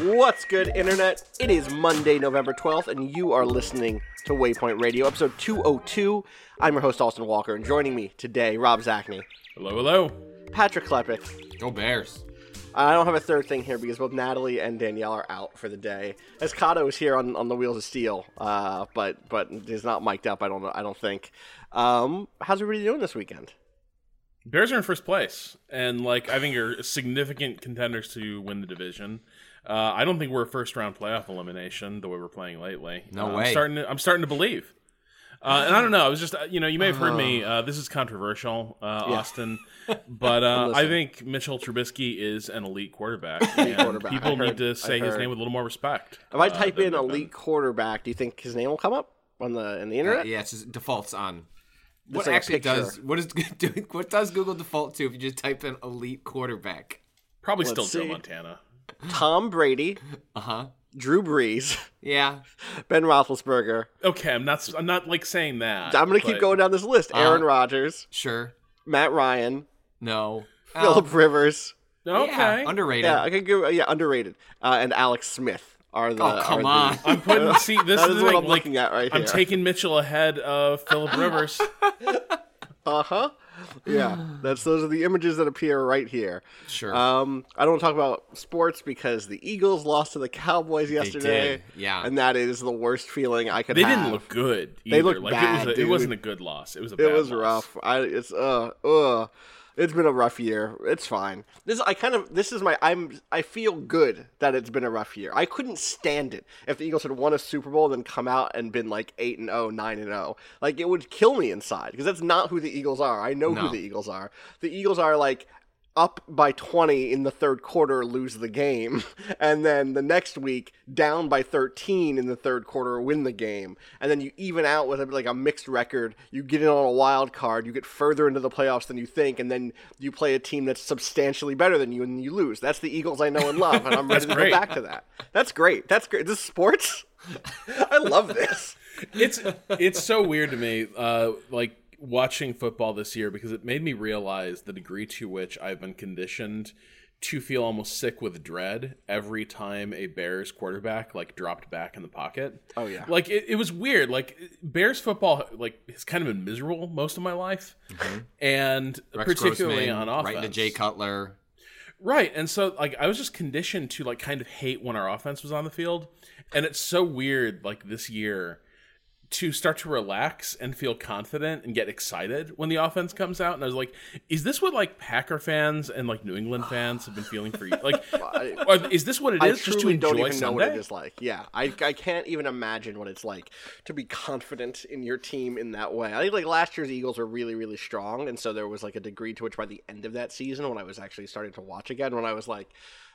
What's good, Internet? It is Monday, November 12th, and you are listening to Waypoint Radio, episode 202. I'm your host, Austin Walker, and joining me today, Rob Zacny, Hello, hello. Patrick Klepek. Go Bears. I don't have a third thing here because both Natalie and Danielle are out for the day. Escato is here on, on the wheels of steel, uh, but but is not mic'd up. I don't know. I don't think. Um, how's everybody doing this weekend? Bears are in first place, and like I think are significant contenders to win the division. Uh, I don't think we're a first round playoff elimination the way we're playing lately. No Uh, I'm way. starting to, I'm starting to believe. Uh, and I don't know. I was just, uh, you know, you may have heard me. Uh, this is controversial, uh, Austin, but uh, I think Mitchell Trubisky is an elite quarterback. quarterback. People heard- need to say his name with a little more respect. If I type in they've been. elite quarterback, do you think his name will come up on the in the internet? yeah, it's just defaults on. What like actually does what is do- what does Google default to if you just type in elite quarterback? probably Let's still see. Joe Montana. Tom Brady, Uh huh. Drew Brees, Yeah. Ben Roethlisberger. Okay, I'm not. I'm not like saying that. I'm gonna keep going down this list: Aaron Uh, Rodgers, Sure. Matt Ryan, No. Philip Rivers. Okay. Yeah, underrated. Yeah, I could give yeah underrated, uh, and Alex Smith are the. oh come are the- on. I'm putting. See, this That is is what thing, I'm like, looking at right here. I'm taking Mitchell ahead of Philip Rivers. Uh huh. Yeah, that's those are the images that appear right here. Sure. Um, I don't talk about sports because the Eagles lost to the Cowboys yesterday. did, yeah. and that is the worst feeling I could. They have. didn't look good. Either. They looked like bad, it, was a, dude. it wasn't a good loss. It was a It bad was loss. rough. I it's uh uh. It's been a rough year. It's fine. This I kind of this is my I'm I feel good that it's been a rough year. I couldn't stand it if the Eagles had won a Super Bowl and then come out and been like 8 and 0, 9 and 0. Like it would kill me inside because that's not who the Eagles are. I know who the Eagles are. The Eagles are like up by 20 in the third quarter lose the game. And then the next week down by 13 in the third quarter win the game. And then you even out with a, like a mixed record. You get in on a wild card. You get further into the playoffs than you think. And then you play a team that's substantially better than you and you lose. That's the eagles i know and love and i'm ready to great. go back to that. That's great. That's great. This is sports? I love this. It's it's so weird to me, uh, like watching football this year because it made me realize the degree to which I've been conditioned to feel almost sick with dread every time a Bears quarterback like dropped back in the pocket. Oh, yeah. like it, it was weird. Like Bears football, like has kind of been miserable most of my life, and Mm-hmm. Rex particularly Grossman, on offense. Right into Jay Cutler. Right. And so like I was just conditioned to like kind of hate when our offense was on the field. And it's so weird like this year to start to relax and feel confident and get excited when the offense comes out. And I was like, is this what like Packer fans and like New England fans have been feeling for you? Like or is this what it I is just to enjoy don't even know what it is like. Yeah, I, I can't even imagine what it's like to be confident in your team in that way. I think like last year's Eagles were really really strong, and so there was like a degree to which by the end of that season, when I was actually starting to watch again, when I was like.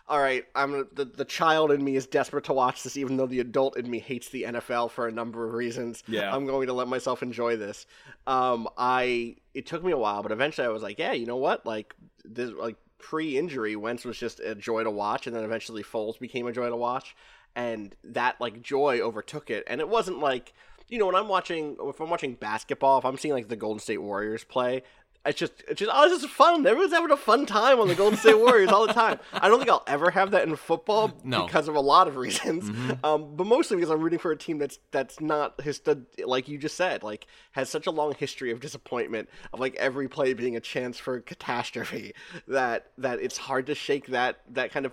All right, I'm the the child in me is desperate to watch this, even though the adult in me hates the NFL for a number of reasons. Yeah. I'm going to let myself enjoy this. Um, I it took me a while, but eventually I was like, yeah, you know what? Like this, like pre-injury, Wentz was just a joy to watch, and then eventually Foles became a joy to watch, and that like joy overtook it. And it wasn't like you know when I'm watching if I'm watching basketball, if I'm seeing like the Golden State Warriors play. It's just, it's just, oh, it's just fun. Everyone's having a fun time on the Golden State Warriors all the time. I don't think I'll ever have that in football No. because of a lot of reasons, um, but mostly because I'm rooting for a team that's that's not his like you just said, like has such a long history of disappointment of like every play being a chance for catastrophe that that it's hard to shake that that kind of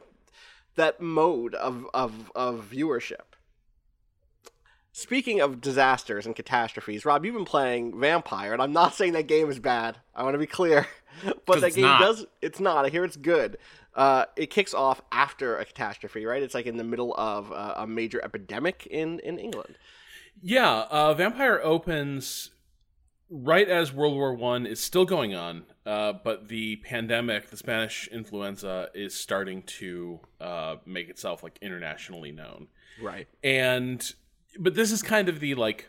that mode of of of viewership. Speaking of disasters and catastrophes, Rob, you've been playing Vampyr, and I'm not saying that game is bad. I want to be clear, but that game not. does. It's not. I hear it's good. Uh, it kicks off after a catastrophe, right? It's like in the middle of uh, a major epidemic in in England. Yeah, uh, Vampyr opens right as World War One is still going on, uh, but the pandemic, the Spanish influenza, is starting to uh, make itself like internationally known. Right. And but this is kind of the like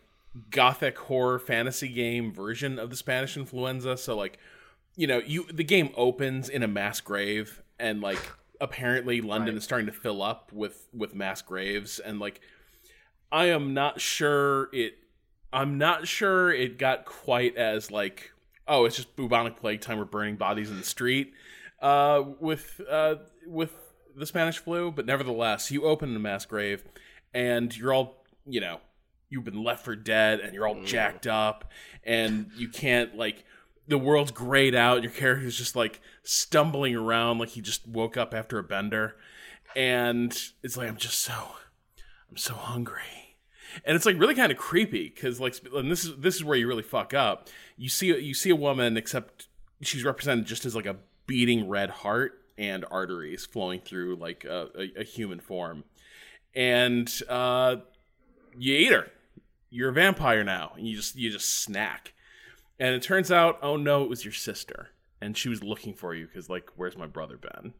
gothic horror fantasy game version of the Spanish influenza. So like, you know, you the game opens in a mass grave, and like apparently London Right. is starting to fill up with with mass graves, and like I am not sure it. I'm not sure it got quite as like oh it's just bubonic plague time we're burning bodies in the street uh, with uh, with the Spanish flu, but nevertheless you open a mass grave and you're all you know you've been left for dead and you're all jacked up and you can't like the world's grayed out. Your character's just like stumbling around like he just woke up after a bender. And it's like i'm just so i'm so hungry. And it's like really kind of creepy because like and this is this is where you really fuck up. You see you see a woman except she's represented just as like a beating red heart and arteries flowing through like a, a, a human form. And uh you eat her. You're a vampire now and you just you just snack. And it turns out oh no it was your sister and she was looking for you because like where's my brother Ben?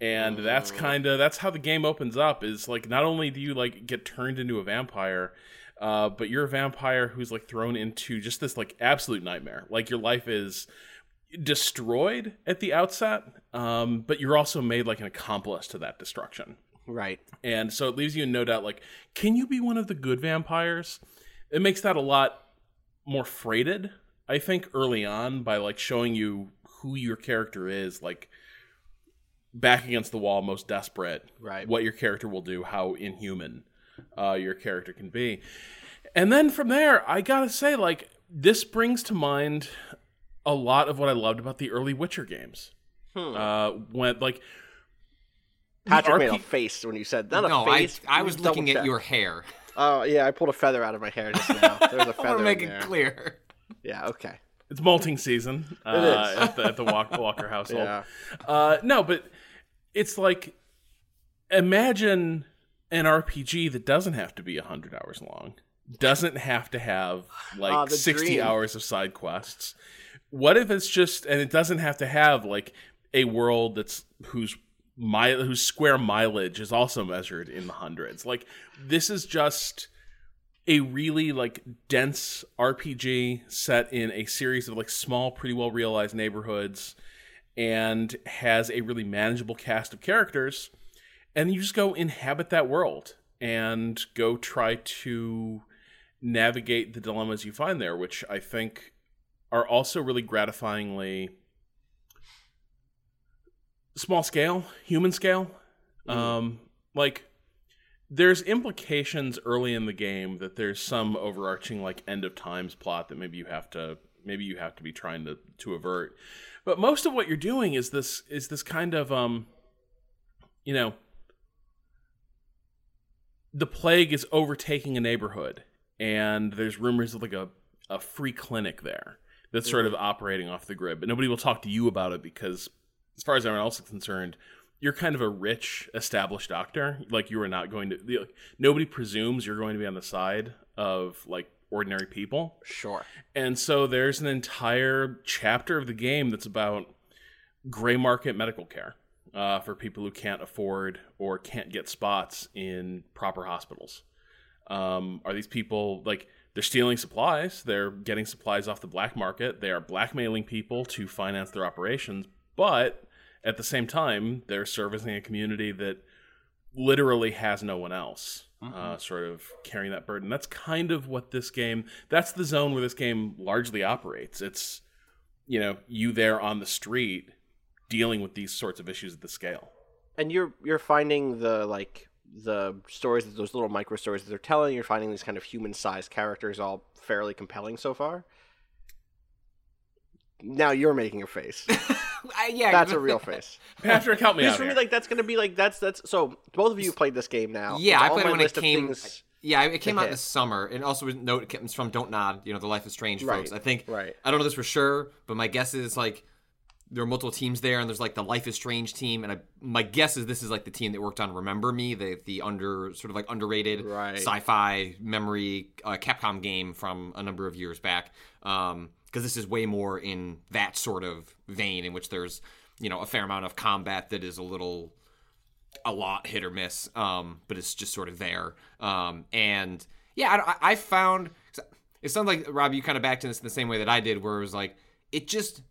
and that's kind of that's how the game opens up is like not only do you like get turned into a vampire uh, but you're a vampire who's like thrown into just this like absolute nightmare. Like your life is destroyed at the outset um, but you're also made like an accomplice to that destruction Right. and so it leaves you in no doubt like can you be one of the good vampires it makes that a lot more freighted i think early on by like showing you who your character is like back against the wall most desperate Right. what your character will do how inhuman uh, your character can be and then from there i gotta say like this brings to mind a lot of what i loved about the early witcher games Hmm. uh, when like the Patrick made a face when you said not no, a face. I, I was looking at check. your hair. Oh yeah, I pulled a feather out of my hair just now. There was I want feather to make it clear. Yeah. Okay. It's molting season uh, is. at the, at the Walk, Walker household. Yeah. Uh, no, but it's like imagine an RPG that doesn't have to be hundred hours long, doesn't have to have like Ah, the sixty dream. hours of side quests. What if it's just and it doesn't have to have like a world that's whose mile whose square mileage is also measured in the hundreds. Like this is just a really like dense RPG set in a series of like small, pretty well realized neighborhoods, and has a really manageable cast of characters. And you just go inhabit that world and go try to navigate the dilemmas you find there, which I think are also really gratifyingly small scale, human scale. Um, like there's implications early in the game that there's some overarching like end of times plot that maybe you have to maybe you have to be trying to to avert. But most of what you're doing is this is this kind of um you know the plague is overtaking a neighborhood and there's rumors of like a, a free clinic there that's sort of operating off the grid but nobody will talk to you about it because as far as everyone else is concerned you're kind of a rich established doctor like you are not going to the- nobody presumes you're going to be on the side of like ordinary people Sure. and so there's an entire chapter of the game that's about gray market medical care uh, for people who can't afford or can't get spots in proper hospitals. Um, are these people like they're stealing supplies? They're getting supplies off the black market. They are blackmailing people to finance their operations, but at the same time, they're servicing a community that literally has no one else uh, sort of carrying that burden. That's kind of what this game. That's the zone where this game largely operates. It's you know you there on the street dealing with these sorts of issues at the scale. And you're you're finding the like the stories those little micro stories that they're telling. You're finding these kind of human sized characters all fairly compelling so far. Now you're making a face. I, yeah, That's a real face. Patrick, help me Because out for me, like that's gonna be like that's that's so both of you played this game now. Yeah, It's I played my when it came- things Yeah, it came out hit. in the summer, and also note it comes from Don't Nod, you know, the Life is Strange Right, folks. I think right. I don't know this for sure, but my guess is like there are multiple teams there, and there's like the Life is Strange team, and I, my guess is this is like the team that worked on Remember Me, the the under sort of like underrated Right. sci-fi memory uh, Capcom game from a number of years back. Um, because this is way more in that sort of vein, in which there's you know a fair amount of combat that is a little a lot hit or miss, um, but it's just sort of there. Um, and yeah, I, I found it sounds like Rob, you kind of backed in this in the same way that I did, where it was like it just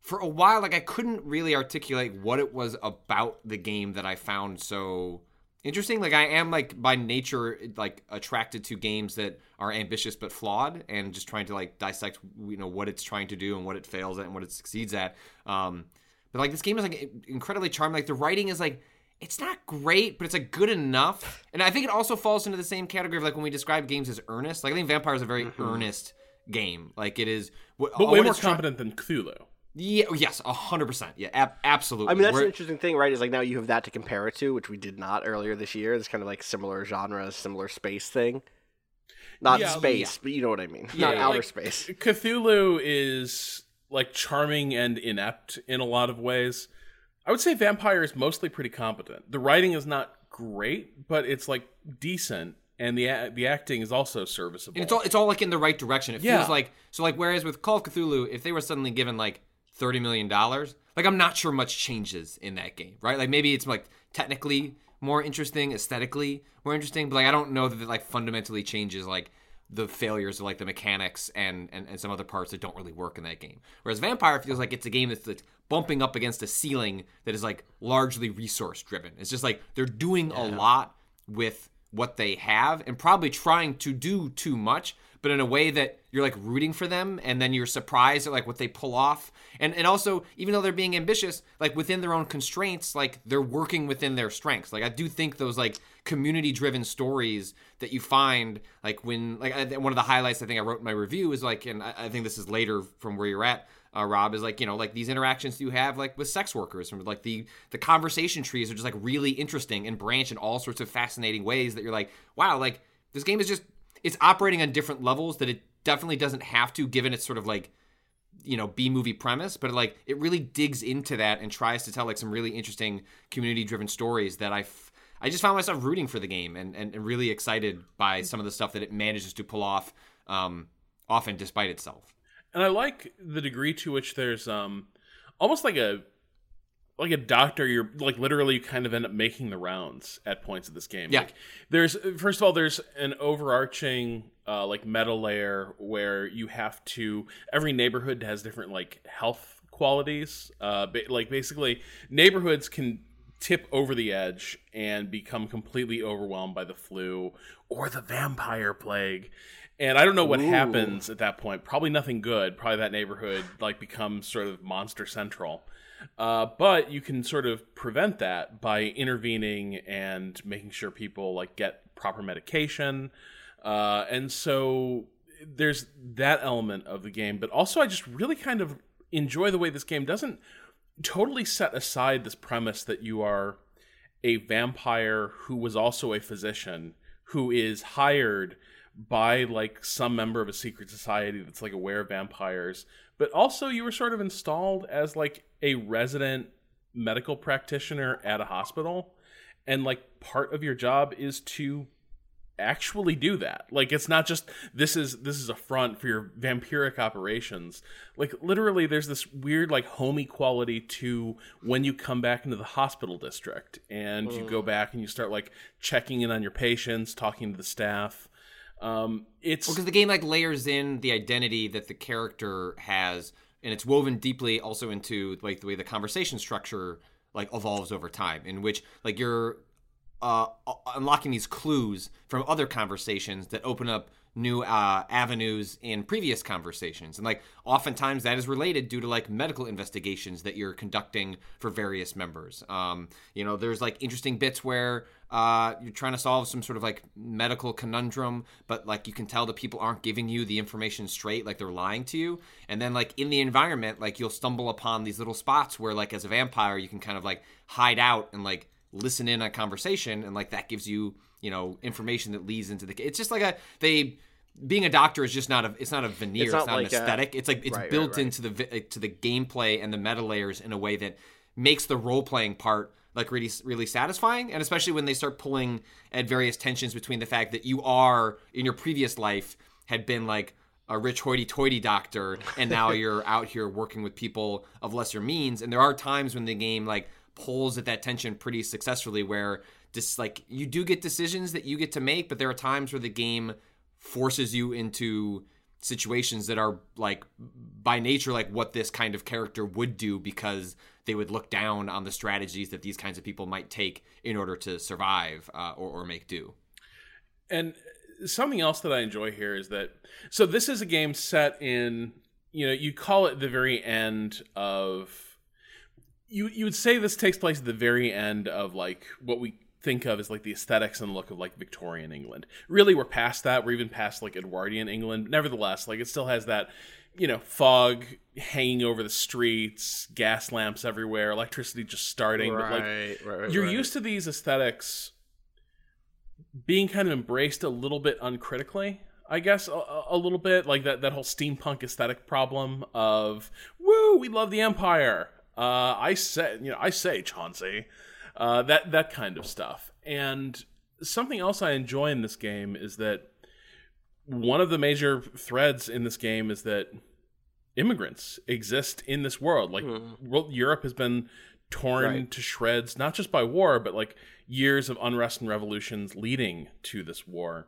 for a while, like I couldn't really articulate what it was about the game that I found so interesting. Like I am like by nature like attracted to games that are ambitious but flawed, and just trying to like dissect you know what it's trying to do and what it fails at and what it succeeds at. Um, but like this game is like incredibly charming. Like the writing is like it's not great, but it's like good enough. And I think it also falls into the same category of like when we describe games as earnest. Like I think Vampyr is a very earnest game. Like it is, but way more competent than Cthulhu. Yeah. oh, Yes. hundred percent. Yeah. Ab- absolutely. I mean, that's Where- an interesting thing, right? Is like now you have that to compare it to, which we did not earlier this year. This kind of like similar genre, similar space thing. Not Yeah, space, but you know what I mean. Yeah, not outer like, space. Cthulhu is like charming and inept in a lot of ways. I would say Vampyr is mostly pretty competent. The writing is not great, but it's like decent, and the the acting is also serviceable. and it's all it's all like in the right direction. It Yeah. feels like so like whereas with Call of Cthulhu, if they were suddenly given like thirty million dollars, like I'm not sure much changes in that game, right? Like maybe it's like technically more interesting, aesthetically more interesting, but like I don't know that it like fundamentally changes like the failures of like the mechanics and, and and some other parts that don't really work in that game. Whereas Vampyr feels like it's a game that's like bumping up against a ceiling that is like largely resource driven. It's just like they're doing a lot with what they have and probably trying to do too much but in a way that you're like rooting for them and then you're surprised at like what they pull off. And and also even though they're being ambitious like within their own constraints like they're working within their strengths. Like i do think those like community driven stories that you find like when like I, one of the highlights i think i wrote in my review is like and i, I think this is later from where you're at uh, Rob is like you know like these interactions you have like with sex workers from like the the conversation trees are just like really interesting and branch in all sorts of fascinating ways that you're like wow like this game is just it's operating on different levels that it definitely doesn't have to given its sort of like you know B movie premise but like it really digs into that and tries to tell like some really interesting community driven stories that I f- I just found myself rooting for the game and, and and really excited by some of the stuff that it manages to pull off um often despite itself. And I like the degree to which there's um almost like a like a doctor you're like literally you kind of end up making the rounds at points of this game Yeah. like there's first of all there's an overarching uh like meta layer where you have to every neighborhood has different like health qualities uh ba- like basically neighborhoods can tip over the edge and become completely overwhelmed by the flu or the vampire plague and I don't know what Ooh. happens at that point. Probably nothing good. Probably that neighborhood like becomes sort of monster central. Uh, but you can sort of prevent that by intervening and making sure people like get proper medication. Uh, and so there's that element of the game. But also, I just really kind of enjoy the way this game doesn't totally set aside this premise that you are a vampire who was also a physician who is hired by like some member of a secret society that's like aware of vampires but also you were sort of installed as like a resident medical practitioner at a hospital and like part of your job is to actually do that. Like it's not just this is this is a front for your vampiric operations. Like literally there's this weird like homey quality to when you come back into the hospital district and you go mm. back and you start like checking in on your patients talking to the staff um it's because the game like layers in the identity that the character has and it's woven deeply also into like the way the conversation structure like evolves over time in which like you're uh, unlocking these clues from other conversations that open up new uh, avenues in previous conversations. And like oftentimes that is related due to like medical investigations that you're conducting for various members. Um, you know there's like interesting bits where uh, you're trying to solve some sort of like medical conundrum but like you can tell that people aren't giving you the information straight like they're lying to you. And then like in the environment like you'll stumble upon these little spots where like as a vampire you can kind of like hide out and like listen in on conversation and like that gives you you know information that leads into the. It's just like a they being a doctor is just not a it's not a veneer it's, not not, like an aesthetic it's like it's Right, right, built right. into the vi- eh, to the gameplay and the meta layers in a way that makes the role playing part like really really satisfying and especially when they start pulling at various tensions between the fact that you are in your previous life had been like a rich hoity-toity doctor and now you're out here working with people of lesser means and there are times when the game like pulls at that tension pretty successfully where just like you do get decisions that you get to make but there are times where the game forces you into situations that are like by nature like what this kind of character would do because they would look down on the strategies that these kinds of people might take in order to survive uh, or, or make do. And something else that I enjoy here is that so this is a game set in you know you call it the very end of you you would say this takes place at the very end of like what we think of as like the aesthetics and look of like Victorian England. Really, we're past that. We're even past like Edwardian England. Nevertheless, like it still has that you know fog hanging over the streets, gas lamps everywhere, electricity just starting. But like right, right, you're right. used to these aesthetics being kind of embraced a little bit uncritically i guess a, a- a little bit like that, that whole steampunk aesthetic problem of woo we love the empire uh, i say you know i say chauncey uh, that that kind of stuff and something else i enjoy in this game is that one of the major threads in this game is that immigrants exist in this world. Like world, Europe has been torn Right. to shreds, not just by war, but like years of unrest and revolutions leading to this war.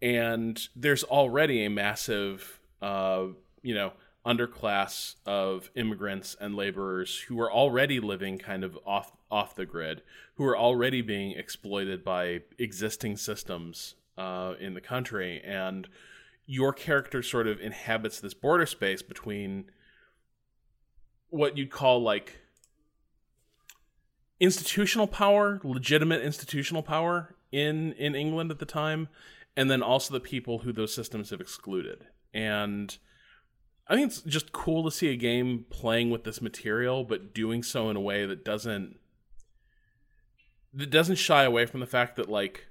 And there's already a massive, uh, you know, underclass of immigrants and laborers who are already living kind of off off the grid, who are already being exploited by existing systems uh, in the country, and your character sort of inhabits this border space between what you'd call like institutional power, legitimate institutional power in in England at the time, and then also the people who those systems have excluded. And I think it's just cool to see a game playing with this material, but doing so in a way that doesn't that doesn't shy away from the fact that like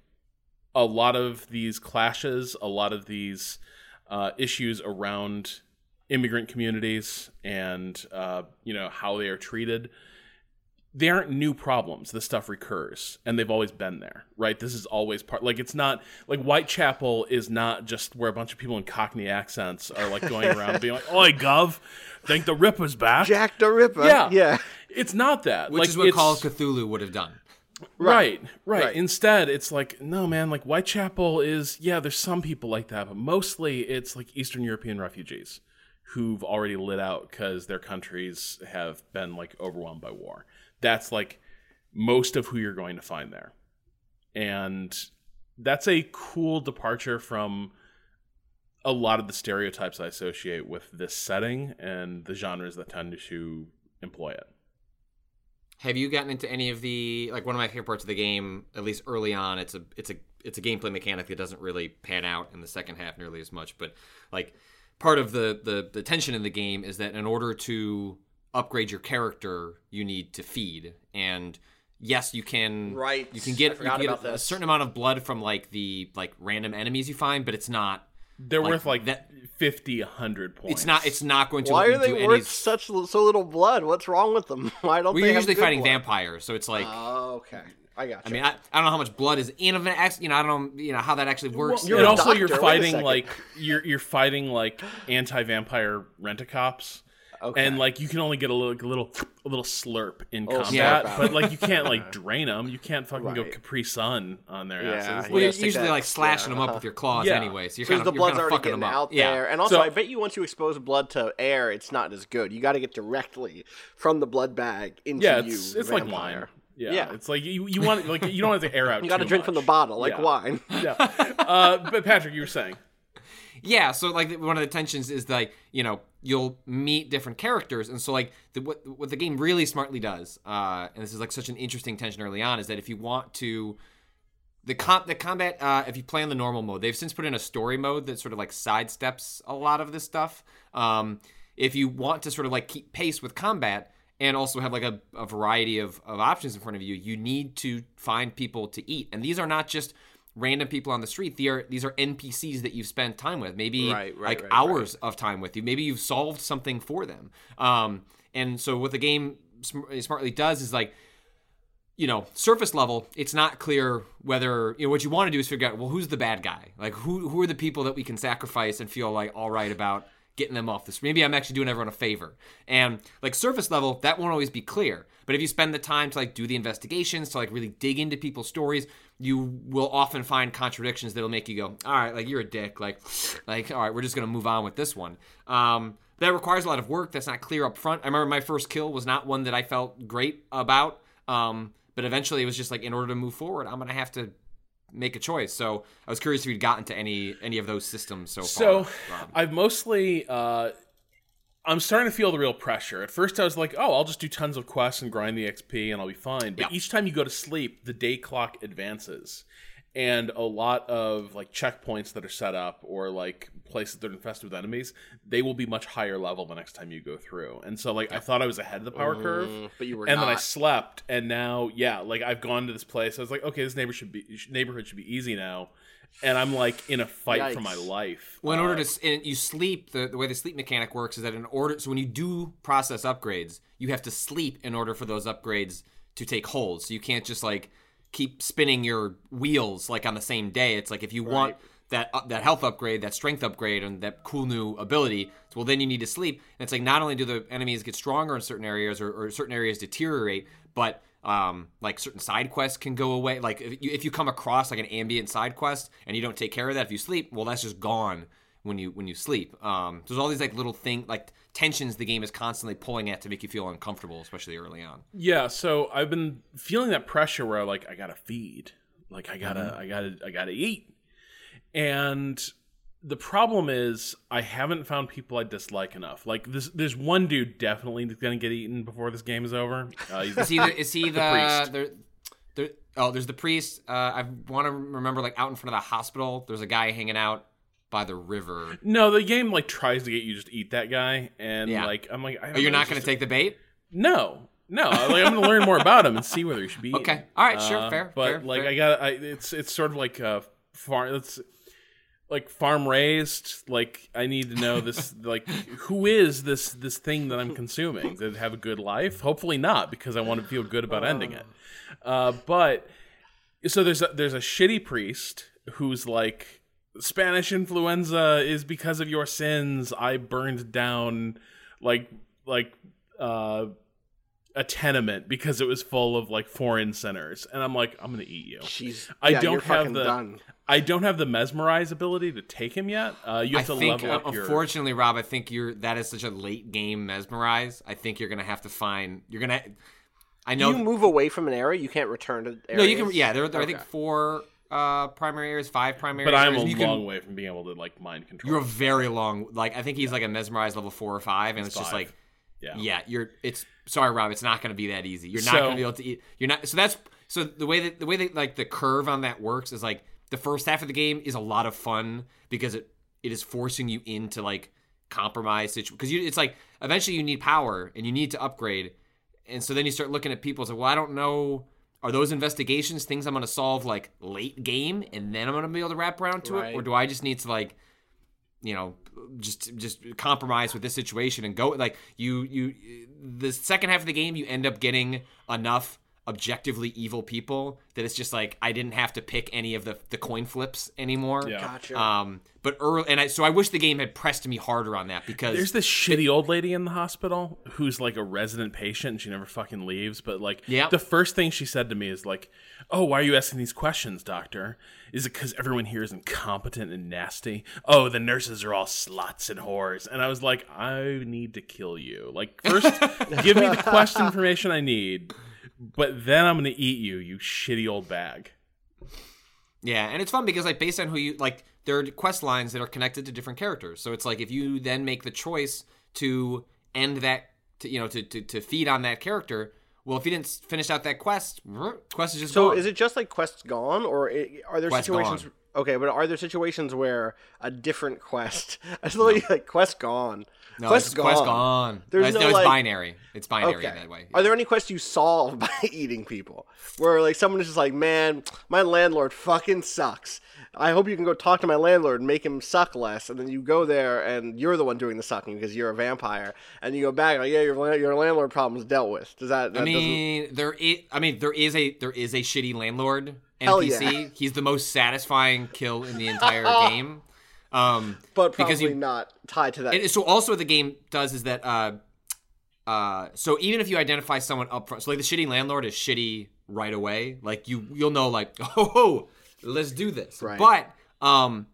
a lot of these clashes, a lot of these uh, issues around immigrant communities and uh, you know how they are treated they aren't new problems this stuff recurs and they've always been there right this is always part like it's not like whitechapel is not just where a bunch of people in cockney accents are like going around being like oi gov think the ripper's back Jack the Ripper. Yeah. yeah. it's not that which like, is what it's- call of cthulhu would have done Right, right, right. Instead, it's like, no, man, like Whitechapel is, yeah, there's some people like that, but mostly it's like Eastern European refugees who've already lit out because their countries have been like overwhelmed by war. That's like most of who you're going to find there. And that's a cool departure from a lot of the stereotypes I associate with this setting and the genres that tend to employ it. Have you gotten into any of the like one of my favorite parts of the game? At least early on, it's a it's a it's a gameplay mechanic that doesn't really pan out in the second half nearly as much. But like part of the the, the tension in the game is that in order to upgrade your character, you need to feed. And yes, you can Right. You can get, you can get a, a certain amount of blood from like the like random enemies you find, but it's not They're Like, worth like that- 50, 100 points. it's not it's not going to Why are they do any worth such so little blood? What's wrong with them? Why don't well, they you're have usually good fighting blood? vampires, so it's like Oh, okay. I got I mean, I, I don't know how much blood is in of an ex. You know, I don't know, you know how that actually works. You're and also doctor, you're fighting like you're you're fighting like anti-vampire rent-a-cops. Okay. And like you can only get a little, a little, a little slurp in little combat, slurp out. but like you can't like drain them. You can't fucking go Capri Sun on their Yeah, asses. well, yeah, you're usually that- like slashing yeah, them up with your claws Yeah. anyway, so you're because kind the of you're blood's already fucking getting them up. out yeah. there, and also So- I bet you once you expose blood to air, it's not as good. You got to get directly from the blood bag into yeah, you. it's it's like vampire. wine. Yeah, Yeah. it's like you you want like you don't have to air out. You got to too drink from the bottle, like Yeah. wine. Yeah, uh, but Patrick, you were saying Yeah, so like one of the tensions is like you know you'll meet different characters, and so like the, what what the game really smartly does, uh, and this is like such an interesting tension early on, is that if you want to the com- the combat uh, if you play on the normal mode, they've since put in a story mode that sort of like sidesteps a lot of this stuff. Um, if you want to sort of like keep pace with combat and also have like a, a variety of, of options in front of you, you need to find people to eat, and these are not just random people on the street. They are these are NPCs that you've spent time with, maybe Right, right, like right, hours of time with you. Maybe you've solved something for them. Um, and so what the game sm- smartly does is like you know, surface level, it's not clear whether you know what you want to do is figure out well who's the bad guy, like who who are the people that we can sacrifice and feel like all right about getting them off this. Maybe I'm actually doing everyone a favor. And like surface level, that won't always be clear. But if you spend the time to like do the investigations, to like really dig into people's stories, you will often find contradictions that'll make you go, all right, like you're a dick, like like all right, we're just gonna move on with this one. Um, that requires a lot of work. That's not clear up front. I remember my first kill was not one that I felt great about. Um, but eventually it was just like in order to move forward, I'm gonna have to make a choice. So I was curious if you'd gotten to any any of those systems so, So far. Rob. I've mostly uh I'm starting to feel the real pressure. At first I was like, "Oh, I'll just do tons of quests and grind the XP and I'll be fine." But Yeah. each time you go to sleep, the day clock advances. And a lot of like checkpoints that are set up or like places that are infested with enemies, they will be much higher level the next time you go through. And so like I thought I was ahead of the power curve. Mm, but you were and not. then I slept, and now, yeah, like I've gone to this place. I was like, okay, this neighbor should be neighborhood should be easy now, and I'm like in a fight for my life. Well, in Uh, order to and you sleep, the, the way the sleep mechanic works is that in order, so when you do process upgrades, you have to sleep in order for those upgrades to take hold. So you can't just like keep spinning your wheels like on the same day. It's like if you want that uh, that health upgrade, that strength upgrade, and that cool new ability, well, then you need to sleep. And it's like not only do the enemies get stronger in certain areas or, or certain areas deteriorate, but um, like certain side quests can go away. Like if you, if you come across like an ambient side quest and you don't take care of that, if you sleep, well, that's just gone when you when you sleep. Um, there's all these like little thing like tensions the game is constantly pulling at to make you feel uncomfortable, especially early on. yeah. So I've been feeling that pressure where like I gotta feed, like I gotta, Mm-hmm. I gotta, I gotta eat, and the problem is I haven't found people I dislike enough. Like this, there's one dude definitely that's gonna get eaten before this game is over. Uh, Is he the, is he the, priest. the, the- oh there's the priest. Uh, I want to remember like out in front of the hospital. There's a guy hanging out by the river. No, the game like tries to get you just eat that guy, and Yeah. like I'm like, I don't Oh, you're know, not going to take the bait. No, no. Like I'm gonna learn more about him and see whether he should be. eaten. Okay. All right, sure, Uh, fair, But fair, like fair. I got, I it's it's sort of like a farm. It's like farm raised. Like I need to know this. like who is this this thing that I'm consuming? Did it have a good life? Hopefully not, because I want to feel good about ending it. Uh, but so there's a, there's a shitty priest who's like Spanish influenza is because of your sins. I burned down like like uh a tenement because it was full of like foreign sinners and I'm like I'm going to eat you. She's. I yeah, don't have the Done. I don't have the mesmerize ability to take him yet. Uh you I have to think, level uh, up your unfortunately, Rob, I think you're that is such a late game mesmerize. I think you're gonna have to find. You're gonna. I know. Do you move away from an area? You can't return to. Areas? no, you can. Yeah, there. there are I think four uh, primary areas, five primary. but I'm a areas. You long can, way from being able to like mind control. You're a very long. Like I think he's like a mesmerize level four or five, and it's, just five. like. yeah. Yeah, you're. It's sorry, Rob. It's not going to be that easy. You're not So- going to be able to eat. You're not. So that's so the way that the way that like the curve on that works is like the first half of the game is a lot of fun because it it is forcing you into like compromise situation because you it's like eventually you need power and you need to upgrade, and so then you start looking at people and say, well, I don't know. Are those investigations things I'm going to solve like late game and then I'm going to be able to wrap around to it, or do I just need to like you know just just compromise with this situation and go like you you the second half of the game you end up getting enough objectively evil people that it's just like I didn't have to pick any of the the coin flips anymore. Yeah. Gotcha. Um but early and I so I wish the game had pressed me harder on that because There's this shitty old lady in the hospital who's like a resident patient and she never fucking leaves. But like, Yeah. the first thing she said to me is like, "Oh, why are you asking these questions, doctor? Is it because everyone here is incompetent and nasty? Oh, the nurses are all sluts and whores." And I was like, "I need to kill you. Like, first, give me the quest information I need, but then I'm gonna eat you, you shitty old bag." Yeah, and it's fun because like based on who you like, there are quest lines that are connected to different characters. So it's like if you then make the choice to end that, to, you know, to, to to feed on that character. Well, if you didn't finish out that quest, quest is just So gone. is it just like quests gone, or i- are there Quest situations? gone. Okay, but are there situations where a different quest? I just literally like quest gone. No, quest it's gone. quest gone. There's no, no, it's like- binary. It's binary Okay. that way. Are there any quests you solve by eating people? Where like someone is just like, man, my landlord fucking sucks. I hope you can go talk to my landlord and make him suck less. And then you go there and you're the one doing the sucking because you're a vampire. And you go back like, yeah, your your landlord problem's dealt with. Does that? that I doesn't- mean, there is. I mean, there is a there is a shitty landlord NPC. yeah. He's the most satisfying kill in the entire game. Um, but probably because you not tied to that. and so also what the game does is that uh, uh, so even if you identify someone up front, so like the shitty landlord is shitty right away. Like you you'll know like oh, let's do this. Right. But um,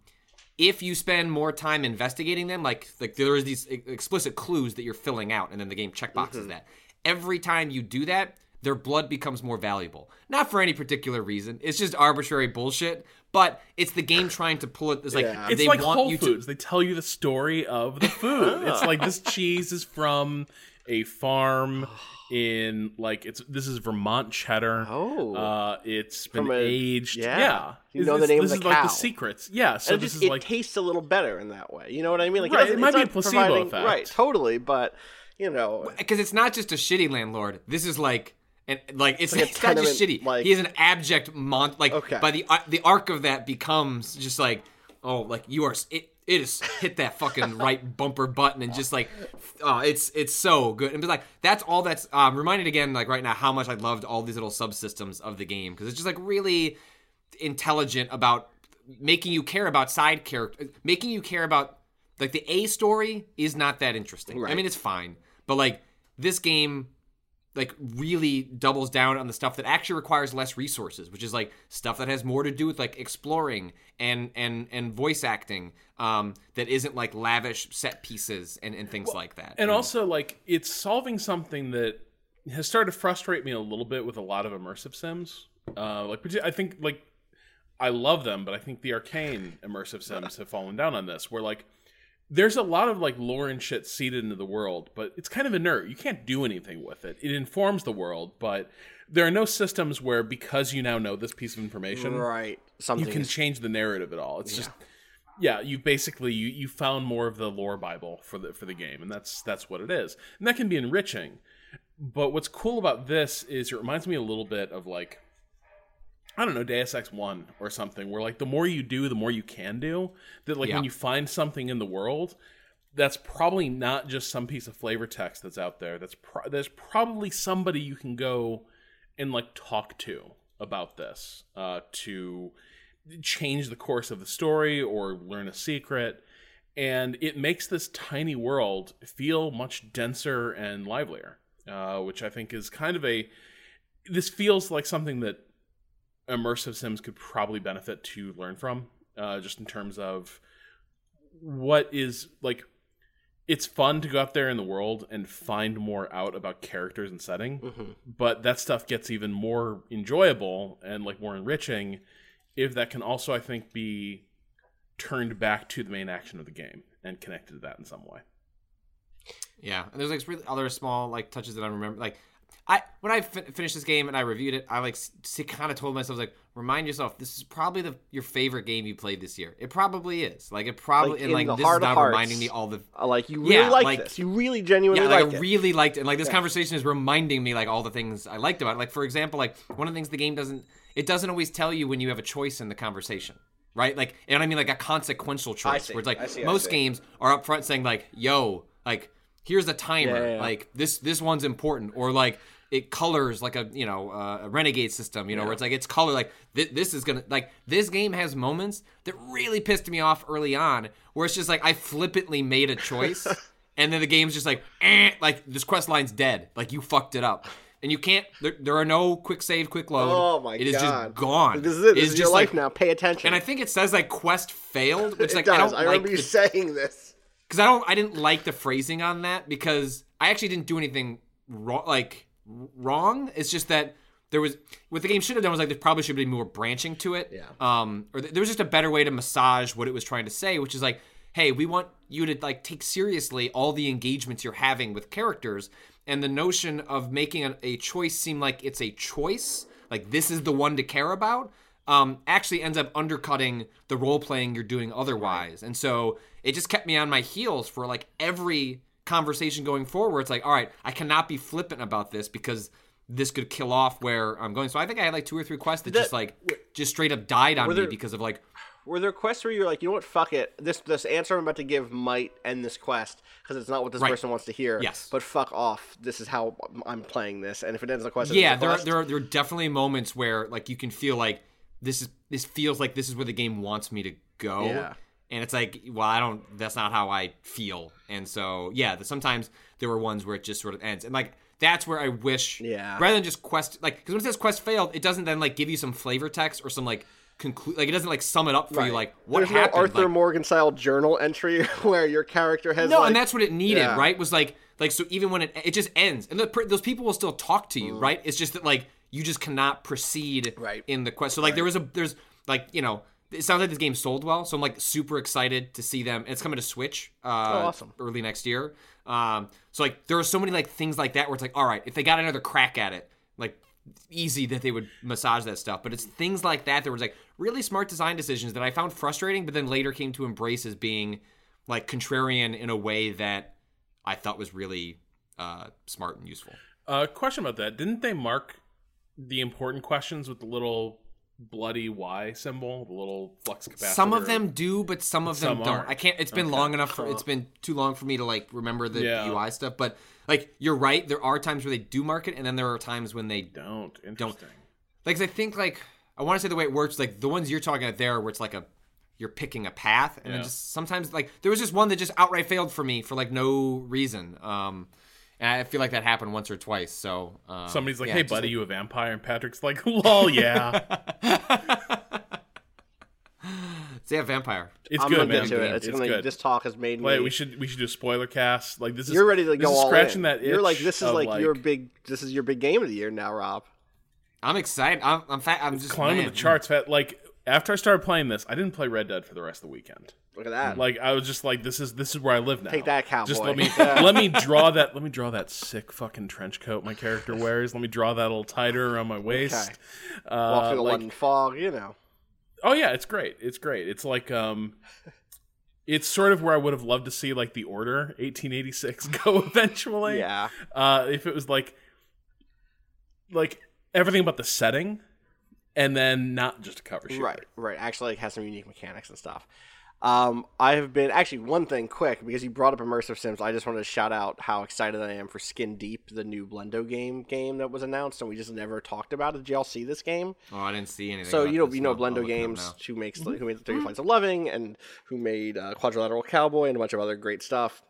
if you spend more time investigating them, like like there is these explicit clues that you're filling out, and then the game checkboxes Mm-hmm. that. Every time you do that, their blood becomes more valuable. Not for any particular reason. It's just arbitrary bullshit. But it's the game trying to pull it. It's like Yeah. It's they like want Whole you Foods. They tell you the story of the food. it's like this cheese is from a farm in like it's this is Vermont cheddar. Oh. uh, it's been From a- aged. yeah. Yeah, You It's- know the this- name of This the is like the cow. secrets. Yeah, so and it this just is it like tastes a little better in that way. You know what I mean? Like Right, doesn't- it might be a placebo effect. Right, totally. But you know, because it's not just a shitty landlord. This is like, and like it's, like it's not just shitty. like- he is an abject mon. Like Okay. by the uh, the arc of that becomes just like, oh, like you are. It it is hit that fucking right bumper button and just like, oh, it's it's so good. And be like that's all that's um, reminded again like right now how much I loved all these little subsystems of the game because it's just like really intelligent about making you care about side character, making you care about like the A story is not that interesting. Right. I mean, it's fine, but like this game like really doubles down on the stuff that actually requires less resources, which is like stuff that has more to do with like exploring and and and voice acting um that isn't like lavish set pieces and and things like that. and also like it's solving something that has started to frustrate me a little bit with a lot of immersive sims. Uh, like I think like I love them, but I think the Arkane immersive sims have fallen down on this. Where like there's a lot of like lore and shit seeded into the world, but it's kind of inert. You can't do anything with it. It informs the world, but there are no systems where because you now know this piece of information, right? Something you can is- change the narrative at all. It's just yeah, you basically you you found more of the lore bible for the for the game, and that's that's what it is, and that can be enriching. But what's cool about this is it reminds me a little bit of like I don't know Deus Ex One or something, where like the more you do, the more you can do. That like Yeah. when you find something in the world, that's probably not just some piece of flavor text that's out there. That's pro- there's probably somebody you can go and like talk to about this uh, to change the course of the story or learn a secret. And it makes this tiny world feel much denser and livelier, uh, which I think is kind of a. This feels like something that immersive sims could probably benefit to learn from, uh, just in terms of what is like. It's fun to go out there in the world and find more out about characters and setting, Mhm. but that stuff gets even more enjoyable and like more enriching if that can also i think be turned back to the main action of the game and connected to that in some way Yeah, and there's like really other small like touches that I remember. Like, I when I fin- finished this game and I reviewed it, I like s- kind of told myself like, remind yourself this is probably the your favorite game you played this year. It probably is. Like it probably Like, and in like this is now hearts, reminding me all the Uh, like you really Yeah, like, like- this. You really genuinely yeah, like liked I it. really liked it. And like this conversation is reminding me like all the things I liked about it. Like for example, like one of the things the game doesn't it doesn't always tell you when you have a choice in the conversation. Right? Like and I mean like a consequential choice see, where it's like see, most games are up front saying like, yo, like here's a timer. Yeah, yeah, yeah. Like this this one's important. Or like it colors like a you know uh, a renegade system you know where it's like it's color like th- this is gonna like this game has moments that really pissed me off early on where it's just like i flippantly made a choice and then the game's just like eh, like this quest line's dead like you fucked it up and you can't there, there are no quick save quick load Oh my god. it is god! just gone This is it. This is your just life like- now. Pay attention. and i think it says like quest failed which like does. i don't I like remember you saying this. Because I don't I didn't like the phrasing on that because I actually didn't do anything wrong like wrong. It's just that there was what the game should have done was like there probably should be more branching to it. Yeah. Um, or th- there was just a better way to massage what it was trying to say, which is like, hey, we want you to like take seriously all the engagements you're having with characters, and the notion of making a, a choice seem like it's a choice, like this is the one to care about. Um, actually ends up undercutting the role playing you're doing otherwise. And so it just kept me on my heels for like every conversation going forward. It's like, all right, I cannot be flippant about this because this could kill off where I'm going. So I think I had like two or three quests that just like just straight up died on me because of like Were there quests where you're like, you know what, fuck it, this this answer I'm about to give might end this quest because it's not what this Right. person wants to hear. Yes. But fuck off. This is how I'm playing this, and if it ends the quest, yeah, the there are, there are there are definitely moments where like you can feel like this is this feels like this is where the game wants me to go. Yeah. And it's like, well, I don't. That's not how I feel. And so, yeah, the, sometimes there were ones where it just sort of ends, and like that's where I wish, Yeah. rather than just quest, like because when it says quest failed, it doesn't then like give you some flavor text or some like conclude, like it doesn't like sum it up for you, like what There's happened. no Arthur like, Morgan style journal entry where your character has no, like, and that's what it needed, Yeah. right? Was like, like so even when it it just ends, and the, those people will still talk to you, Mm. right? It's just that like you just cannot proceed Right. in the quest. So like there was a there's like you know it sounds like this game sold well, so I'm like super excited to see them. It's coming to Switch, uh, Oh, awesome. early next year. Um, so like there are so many like things like that where it's like, all right, if they got another crack at it, like easy that they would massage that stuff. But it's things like that that was like really smart design decisions that I found frustrating, but then later came to embrace as being like contrarian in a way that I thought was really uh, smart and useful. Uh, question about that: Didn't they mark the important questions with the little bloody Y symbol, the little flux capacitor? Some of them do, but some of them Some don't. aren't. I can't. It's been long enough. For, it's been too long for me to like remember the Yeah. UI stuff. But like you're right, there are times where they do mark it, and then there are times when they don't. Interesting. like I think like I want to say the way it works, like the ones you're talking about there, where it's like a you're picking a path, and then just sometimes like there was just one that just outright failed for me for like no reason. Um, and I feel like that happened once or twice. So um, Somebody's like, yeah, "Hey, buddy, like- you a vampire?" And Patrick's like, "Lol, yeah, say a vampire. it's I'm good, gonna man. get to it. It's, It's gonna. good." This talk has made me Wait, me. we should we should do a spoiler cast. Like this is you're ready to this go is all scratching in. that. You're like this is of, like, your big. This is your big game of the year now, Rob. I'm excited. I'm I'm, fa- I'm just climbing man. the charts. Like after I started playing this, I didn't play Red Dead for the rest of the weekend. Look at that. Like I was just like, this is this is where I live now. Take that, cowboy. Just let me let me draw that let me draw that sick fucking trench coat my character wears. Let me draw that a little tighter around my waist. Okay. Uh, Walk through the like- London fog. You know. Oh yeah, it's great. It's great. It's like um it's sort of where I would have loved to see like the Order 1886 go eventually. Yeah. Uh if it was like like everything about the setting and then not just a cover sheet. Right, right. Actually, like, has some unique mechanics and stuff. Um, I have been actually one thing quick because you brought up immersive sims. I just wanted to shout out how excited I am for Skin Deep, the new Blendo game game that was announced, and we just never talked about it. Did y'all see this game? Oh, I didn't see anything. So about you know, this. you know I'll- I'll Blendo look it up Games, who makes who made the Thirty Flights of Loving, and who made uh, Quadrilateral Cowboy and a bunch of other great stuff.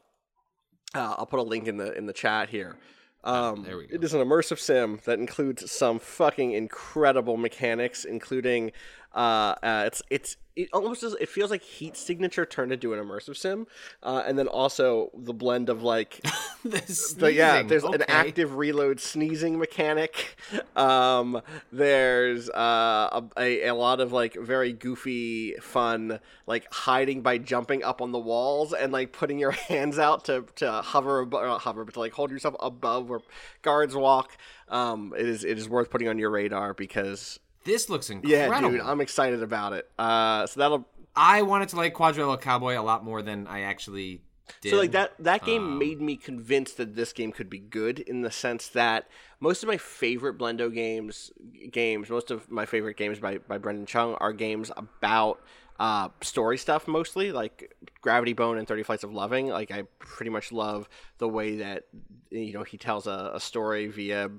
Uh, I'll put a link in the in the chat here. Um, there we go. It is an immersive sim that includes some fucking incredible mechanics, including uh, uh, it's it's it almost does, it feels like Heat Signature turned into an immersive sim, uh, and then also the blend of like This but yeah, there's an active reload sneezing mechanic. Um, there's uh, a, a lot of like very goofy, fun, like hiding by jumping up on the walls and like putting your hands out to to hover, abo- not hover, but to like hold yourself above where guards walk. Um, it is it is worth putting on your radar because This looks incredible. yeah, dude, I'm excited about it. Uh, so that'll I wanted to like Quadrilateral Cowboy a lot more than I actually did. So like that that game Um, made me convinced that this game could be good in the sense that most of my favorite Blendo games games, most of my favorite games by by Brendan Chung are games about uh, story stuff mostly, like Gravity Bone and Thirty Flights of Loving. Like I pretty much love the way that you know he tells a, a story via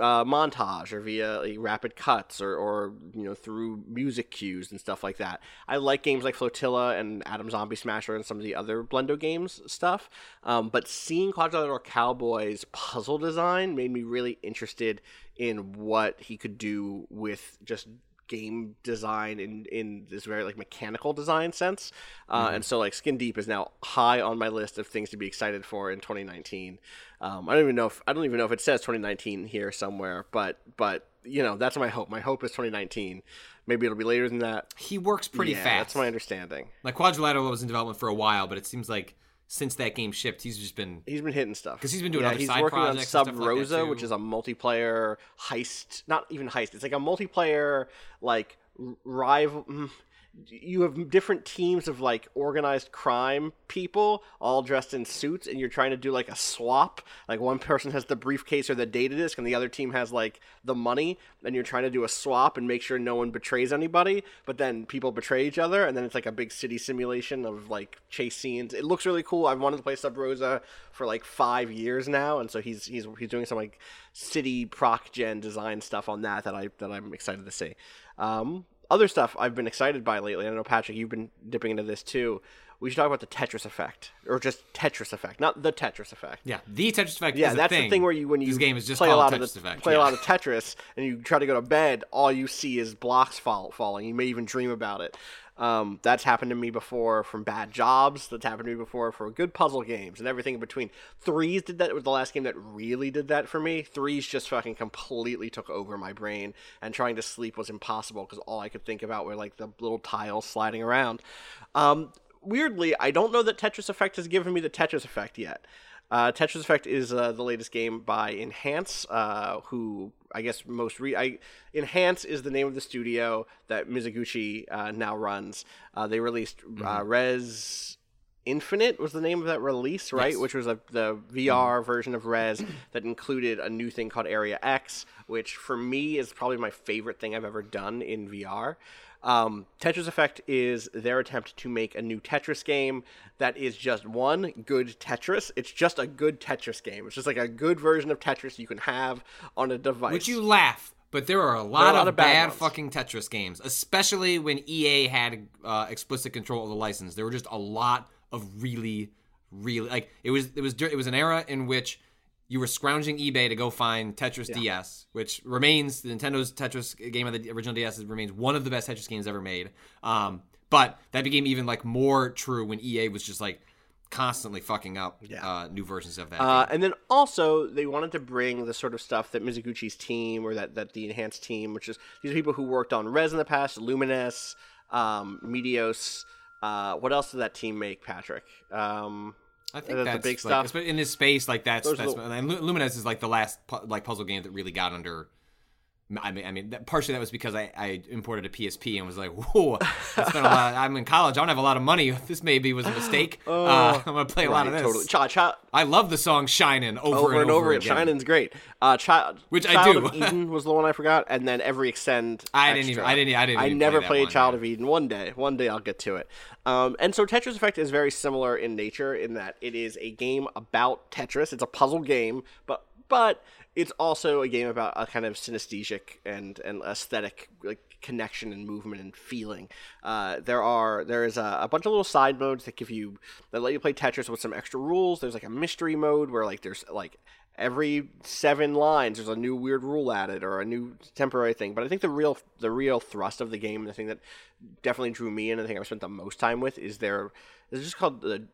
uh, montage or via like, rapid cuts or, or you know through music cues and stuff like that. I like games like Flotilla and Atom Zombie Smasher and some of the other Blendo games stuff. Um, but seeing Quadrilateral Cowboy's puzzle design made me really interested in what he could do with just game design in in this very like mechanical design sense uh, and so like skin deep is now high on my list of things to be excited for in 2019 um, i don't even know if i don't even know if it says 2019 here somewhere but but you know that's my hope my hope is 2019 maybe it'll be later than that he works pretty yeah, fast. that's my understanding Like Quadrilateral was in development for a while, but it seems like since that game shipped, he's just been he's been hitting stuff because he's been doing yeah, other he's side working on Sub stuff like Rosa, which is a multiplayer heist. Not even heist. It's like a multiplayer like rival. You have different teams of like organized crime people all dressed in suits, and you're trying to do like a swap. Like one person has the briefcase or the data disk, and the other team has like the money, and you're trying to do a swap and make sure no one betrays anybody. But then people betray each other, and then it's like a big city simulation of like chase scenes. It looks really cool. I've wanted to play Sub Rosa for like five years now, and so he's he's he's doing some like city proc gen design stuff on that that I that I'm excited to see. Um, other stuff I've been excited by lately. I know Patrick, you've been dipping into this too. We should talk about the Tetris effect, or just Tetris effect, not the Tetris effect. Yeah, the Tetris effect. Yeah, is a that's thing. the thing where you when you this game is just play a lot Tetris of the, effect. play yeah. a lot of Tetris and you try to go to bed, all you see is blocks fall, falling. You may even dream about it. Um, that's happened to me before from bad jobs. That's happened to me before for good puzzle games and everything in between. Threes did that. It was the last game that really did that for me. Threes just fucking completely took over my brain, and trying to sleep was impossible because all I could think about were like the little tiles sliding around. Um, weirdly, I don't know that Tetris Effect has given me the Tetris Effect yet. Uh, Tetris Effect is uh, the latest game by Enhance, uh, who I guess most re- I, Enhance is the name of the studio that Mizuguchi uh, now runs. Uh, they released uh, Rez Infinite was the name of that release, right? Yes. Which was a, the VR version of Rez that included a new thing called Area X, which for me is probably my favorite thing I've ever done in VR. Um, Tetris Effect is their attempt to make a new Tetris game that is just one good Tetris. It's just a good Tetris game. It's just like a good version of Tetris you can have on a device. Which you laugh, but there are a lot, lot of, of bad bad, fucking Tetris games, especially when EA had uh, explicit control of the license. There were just a lot of really, really like it was it was it was an era in which you were scrounging eBay to go find Tetris DS, which remains the Nintendo's Tetris game of the original DS remains one of the best Tetris games ever made. Um, but that became even like more true when EA was just like constantly fucking up uh, new versions of that. Uh, game. and then also they wanted to bring the sort of stuff that Mizuguchi's team or that, that the enhanced team, which is these are people who worked on Rez in the past, Lumines, um, Meteos. Uh, what else did that team make, Patrick? Um, I think the that's big like, stuff. in this space. Like that's Those that's little- and Lu- Lumines is like the last pu- like puzzle game that really got under. I mean, I mean, that, partially that was because I, I imported a PSP and was like, "Whoa, I spent a lot. I'm in college. I don't have a lot of money. This maybe was a mistake. uh, I'm gonna play a lot of right, this. Totally. Cha cha. I love the song "Shining" over, over and over, and again. Shining's great. Uh, Child, Which I Child do. of Eden was the one I forgot, and then every extend. I didn't even- I didn't- I didn't I never played one, Child of Eden. One day, one day I'll get to it. Um, and so Tetris Effect is very similar in nature in that it is a game about Tetris. It's a puzzle game, but but it's also a game about a kind of synesthetic and and aesthetic like connection and movement and feeling. Uh, there are there is a, a bunch of little side modes that give you that let you play Tetris with some extra rules. There's like a mystery mode where like there's like every seven lines there's a new weird rule added or a new temporary thing. But I think the real the real thrust of the game, and the thing that definitely drew me in, and the thing I've spent the most time with is their it's just called the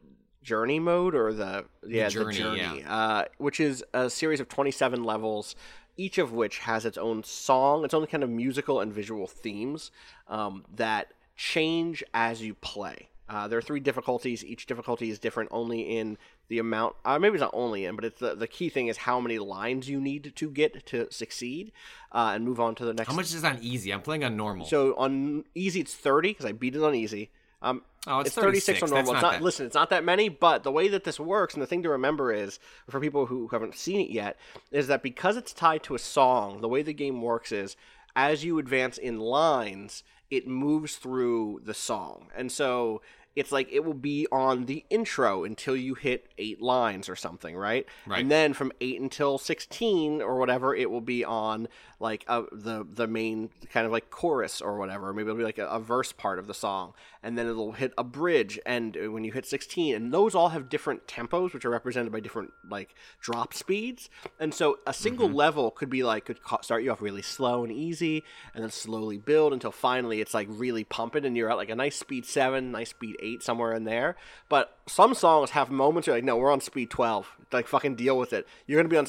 journey mode or the yeah the journey, journey, uh, which is a series of 27 levels each of which has its own song its own kind of musical and visual themes um, that change as you play uh, there are three difficulties each difficulty is different only in the amount uh, maybe it's not only in but it's the, the key thing is how many lines you need to get to succeed uh, and move on to the next How much is on easy? I'm playing on normal. so on easy it's 30 because i beat it on easy um, Oh, it's 36 on normal. That's It's not not, listen, it's not that many, but the way that this works and the thing to remember is for people who haven't seen it yet is that because it's tied to a song, the way the game works is as you advance in lines, it moves through the song. And so it's like it will be on the intro until you hit eight lines or something, right? Right. And then from eight until sixteen or whatever, it will be on like a, the the main kind of like chorus or whatever. Maybe it'll be like a, a verse part of the song, and then it'll hit a bridge. And uh, when you hit sixteen, and those all have different tempos, which are represented by different like drop speeds. And so a single level could be like could ca- start you off really slow and easy, and then slowly build until finally it's like really pumping, and you're at like a nice speed seven, nice speed eight, somewhere in there. But some songs have moments where you're like, no, we're on speed twelve. Like fucking deal with it. You're gonna be on.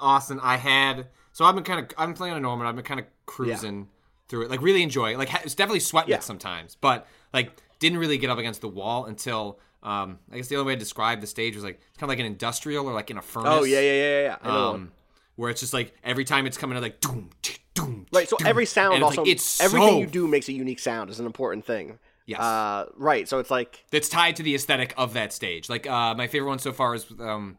Austin, I had so I've been kind of I've been playing on normal. I've been kind of cruising through it, like really enjoying. it. Like it's definitely sweating Yeah. it sometimes, but like didn't really get up against the wall until um I guess the only way to describe the stage was like it's kind of like an industrial or like in a furnace. Oh yeah, yeah, yeah, yeah. yeah. I know one. Um, where it's just like every time it's coming out like doom, doom, Right. So doom. every sound it's also like, it's everything so you do makes a unique sound is an important thing. Yes. Uh, right. So it's like that's tied to the aesthetic of that stage. Like uh, my favorite one so far is um,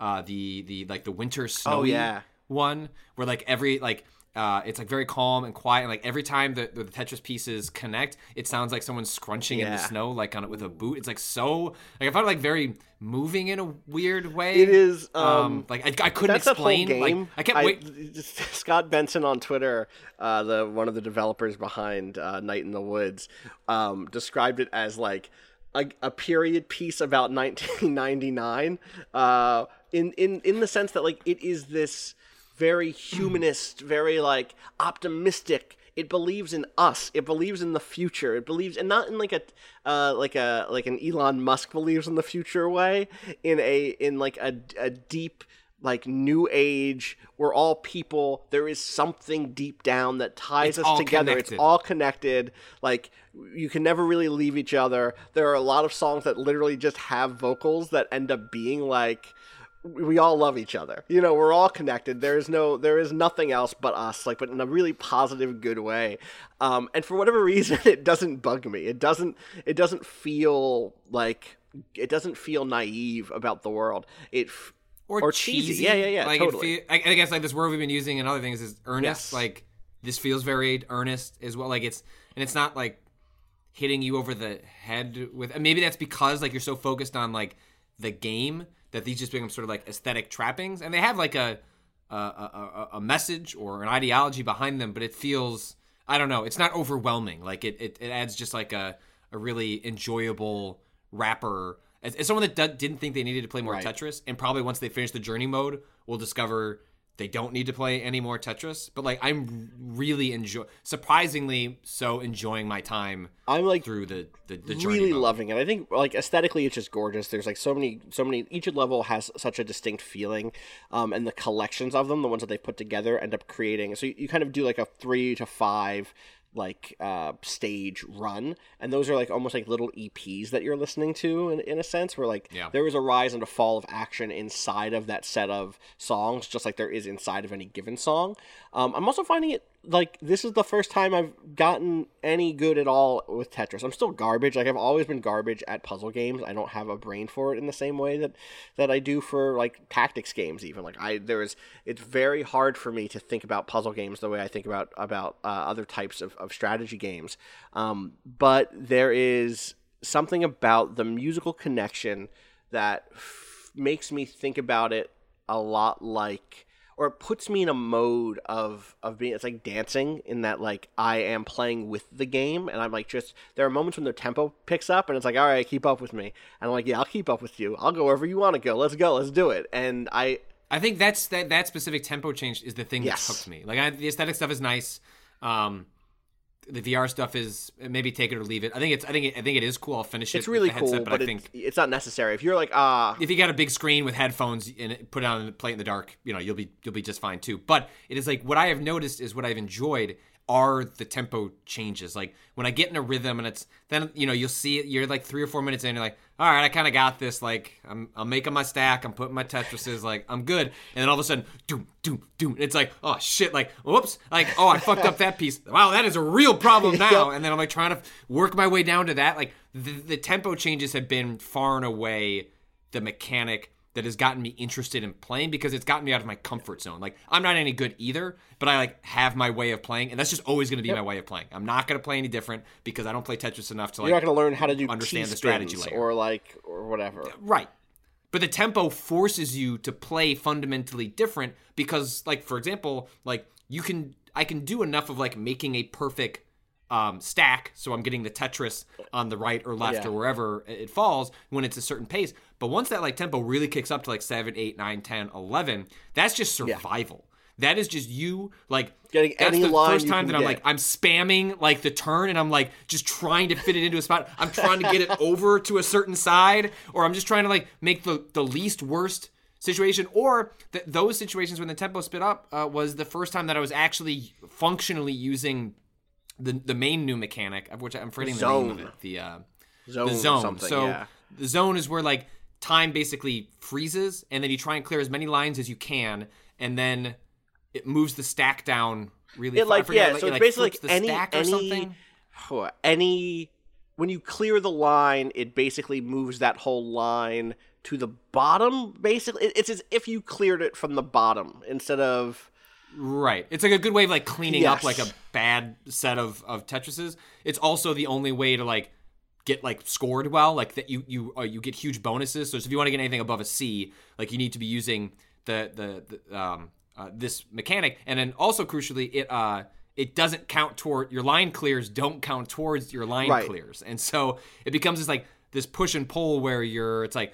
uh, the the like the winter snowy Oh, yeah. One, where like every like uh, it's like very calm and quiet, and like every time the, the Tetris pieces connect, it sounds like someone's scrunching in the snow, like on it with a boot. It's like so like I found it like very moving in a weird way. it is. Um, like I, I couldn't that's that whole explain. game. Like I kept wait. Scott Benson on Twitter, uh, the one of the developers behind uh, Night in the Woods, um, described it as like a, a period piece about 1999. Uh, in in in the sense that like it is this very humanist, very like optimistic. It believes in us. It believes in the future. It believes, and not in like a, uh, like a like an Elon Musk believes in the future way. In a in like a a deep like new age. We're all people. There is something deep down that ties It's us together. It's all connected. Like you can never really leave each other. There are a lot of songs that literally just have vocals that end up being like we all love each other. You know, we're all connected. There is no there is nothing else but us, like but in a really positive good way. Um and for whatever reason it doesn't bug me. It doesn't it doesn't feel like it doesn't feel naive about the world. It f- or, or cheesy. cheesy. Yeah, yeah, yeah, Like totally. It feel, I, I guess like this word we've been using and other things is earnest. Yes. Like this feels very earnest as well. Like it's and it's not like hitting you over the head with. and Maybe that's because like you're so focused on like the game that these just become sort of like aesthetic trappings, and they have like a a, a, a- message or an ideology behind them, but it feels I don't know. It's not overwhelming. Like it it, it adds just like a a really enjoyable wrapper. As, as someone that d- didn't think they needed to play more Right. Tetris, and probably once they finish the journey mode, will discover they don't need to play any more Tetris. But like I'm really enjoy, surprisingly so enjoying my time I'm like through the the, the journey. really mode. loving it. I think like aesthetically, it's just gorgeous. There's like so many, so many. Each level has such a distinct feeling, um, and the collections of them, the ones that they put together, end up creating. So you, you kind of do like a three to five like uh stage run and those are like almost like little eps that you're listening to in, in a sense where like Yeah. there is a rise and a fall of action inside of that set of songs just like there is inside of any given song um, i'm also finding it like this is the first time i've gotten any good at all with tetris. I'm still garbage. Like i've always been garbage at puzzle games. I don't have a brain for it in the same way that that i do for like tactics games even. Like i there is it's very hard for me to think about puzzle games the way i think about about uh, other types of, of strategy games. Um, but there is something about the musical connection that f- makes me think about it a lot like or it puts me in a mode of of being it's like dancing in that like I am playing with the game and I'm like just there are moments when the tempo picks up and it's like all right keep up with me and I'm like yeah I'll keep up with you I'll go wherever you want to go let's go let's do it and I I think that's that that specific tempo change is the thing Yes. that hooked me. Like I, the aesthetic stuff is nice. Um, the VR stuff is maybe take it or leave it. I think it's I think it, I think it is cool. I'll finish it. it's really headset, cool but, but, I think it's not necessary if you're like ah if you got a big screen with headphones and put it on and play it in the dark, you know, you'll be you'll be just fine too. But it is like what I have noticed is what I've enjoyed are the tempo changes. Like when I get in a rhythm and it's then you know you'll see it. You're like three or four minutes in. You're like, all right, I kind of got this. Like I'm I'm making my stack. I'm putting my Tetrises. Like I'm good. And then all of a sudden, doom doom doom. It's like oh shit. Like whoops. Like oh I fucked up that piece. Wow, that is a real problem now. And then I'm like trying to work my way down to that. Like the, the tempo changes have been far and away the mechanic that has gotten me interested in playing because it's gotten me out of my comfort zone. Like I'm not any good either, but I like have my way of playing, and that's just always going to be my way of playing. I'm not going to play any different because I don't play Tetris enough to like you're not going to learn how to do understand the strategy layer. or like or whatever Right. But the tempo forces you to play fundamentally different because, like, for example, like you can I can do enough of like making a perfect um, stack, so I'm getting the Tetris on the right or left Yeah. or wherever it falls when it's a certain pace. But once that like tempo really kicks up to like 7, 8, 9, 10, 11, that's just survival. That is just you like Getting that's any the line first time that I'm get. like I'm spamming like the turn and I'm like just trying to fit it into a spot. I'm trying to get it over to a certain side or I'm just trying to like make the the least worst situation or th- those situations when the tempo spit up uh, was the first time that I was actually functionally using the the main new mechanic of which I'm forgetting the name of Zone. it. The uh zone, the zone. so yeah. the zone is where like time basically freezes, and then you try and clear as many lines as you can, and then it moves the stack down really. It far. Like yeah, like, so it, like, basically like the any stack or any something. any when you clear the line, it basically moves that whole line to the bottom. Basically, It- it's as if you cleared it from the bottom instead of Right. It's like a good way of like cleaning up like a bad set of of Tetrises. It's also the only way to like get like scored well, like that you you uh, you get huge bonuses. So if you want to get anything above a C, like you need to be using the the, the um uh, this mechanic, and then also crucially it uh it doesn't count toward your line clears don't count towards your line Right. clears, and so it becomes this like this push and pull where you're it's like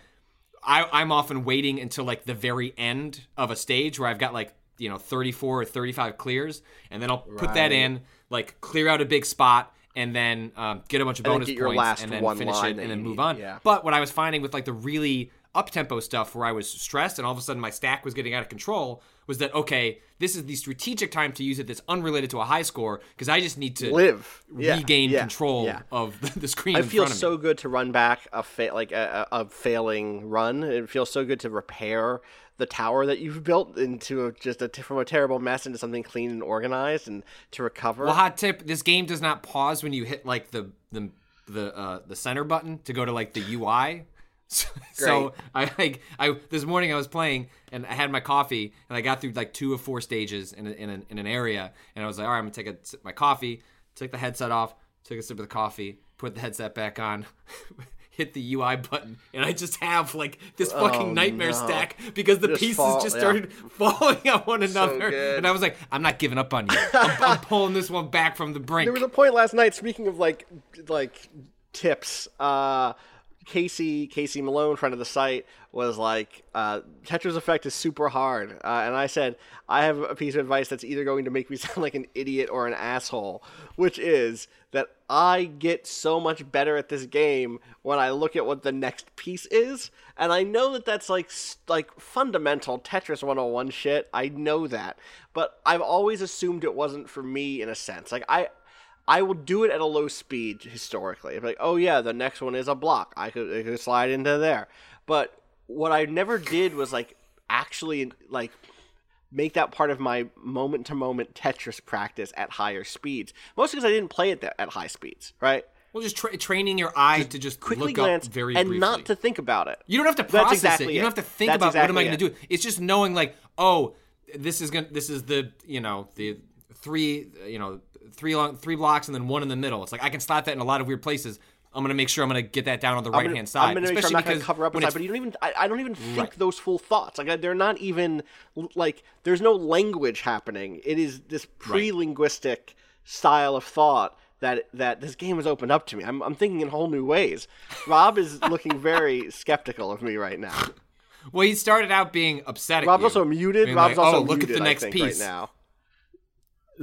I, I'm often waiting until like the very end of a stage where I've got like you know 34 or 35 clears, and then I'll put that in, like clear out a big spot, and then um, get a bunch of bonus points, last and then one finish it, and then move need, on. yeah. But what I was finding with like the really up tempo stuff where I was stressed and all of a sudden my stack was getting out of control was that okay, this is the strategic time to use it that's unrelated to a high score because I just need to live Yeah, regain yeah, control of the, the screen. I in feel front of me. so good to run back a fa- like a, a a failing run. It feels so good to repair the tower that you've built into a, just a from a terrible mess into something clean and organized, and to recover. Well, hot tip: this game does not pause when you hit like the the the uh, the center button to go to like the UI. So, so I like I this morning I was playing and I had my coffee and I got through like two of four stages in a, in, an in an area and I was like, all right, I'm gonna take a sip my coffee, take the headset off, take a sip of the coffee, put the headset back on. Hit the UI button, and I just have like this fucking nightmare Oh, no. stack because the Just pieces fall- just yeah. started falling on one another. good. and I was like, I'm not giving up on you. I'm, I'm pulling this one back from the brink. There was a point last night. Speaking of like like tips, uh, Casey Casey Malone, friend of the site, was like, uh, "Tetris Effect is super hard," uh, and I said, "I have a piece of advice that's either going to make me sound like an idiot or an asshole, which is that I get so much better at this game when I look at what the next piece is, and I know that that's like like fundamental Tetris 101 shit. I know that, but I've always assumed it wasn't for me in a sense. Like I." I will do it at a low speed historically. Like, oh yeah, the next one is a block. I could, I could slide into there. But what I never did was like actually like make that part of my moment to moment Tetris practice at higher speeds. Mostly because I didn't play it that, at high speeds, right? Well, just tra- training your eye to just Quickly look glance up very and briefly. not to think about it. You don't have to process exactly it. You don't have to think That's about what am I going to do. It's just knowing like, oh, this is going to this is the, you know, the three, you know, three long three blocks and then one in the middle. It's like I can slot that in a lot of weird places. I'm going to make sure I'm going to get that down on the right hand side. I'm gonna make sure I'm not gonna cover up a when side, but you don't even. I, I don't even think Right. those full thoughts. Like they're not even like. There's no language happening. It is this pre-linguistic style of thought that that this game has opened up to me. I'm I'm thinking in whole new ways. Rob is looking very skeptical of me right now. well, he started out being upset at Rob's you. also muted. Rob's like, also oh, look muted, at the next think, piece. right now.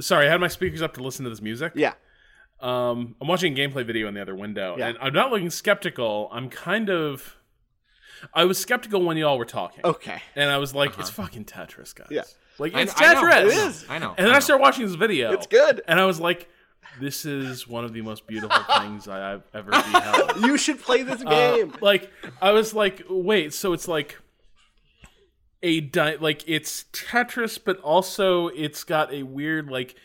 Sorry, I had my speakers up to listen to this music. Yeah. Um, I'm watching a gameplay video in the other window, Yeah. and I'm not looking skeptical. I'm kind of. I was skeptical when y'all were talking, Okay. and I was like, "It's fucking Tetris, guys." Yeah. like I- it's I Tetris. Know, It is. I know. And then I I started watching this video. It's good. and I was like, "This is one of the most beautiful things I've ever beheld." You should play this Uh, game. like I was like, wait, so it's like a di- like it's Tetris, but also it's got a weird like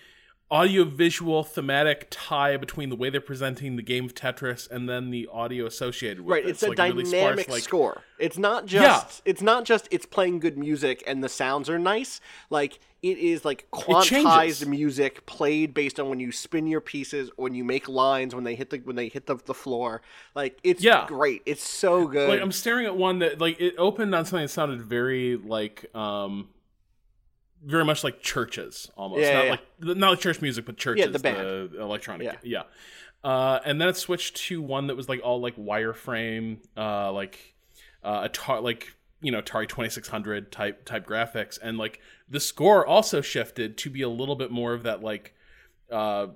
audio visual thematic tie between the way they're presenting the game of Tetris and then the audio associated with Right, it. it's a like really dynamic sparse, like- score. It's not just yeah. it's not just it's playing good music and the sounds are nice. Like it is like quantized music played based on when you spin your pieces, when you make lines, when they hit the when they hit the, the floor. Like it's Yeah. great. It's so good. Like I'm staring at one that like it opened on something that sounded very like um very much like CHVRCHES almost. Yeah, not yeah, like not like church music, but CHVRCHES. Yeah, the band. the electronic. Yeah. Yeah. Uh, and then it switched to one that was like all like wireframe, uh, like uh, Atari, like you know Atari 2600 type type graphics, and like the score also shifted to be a little bit more of that like uh,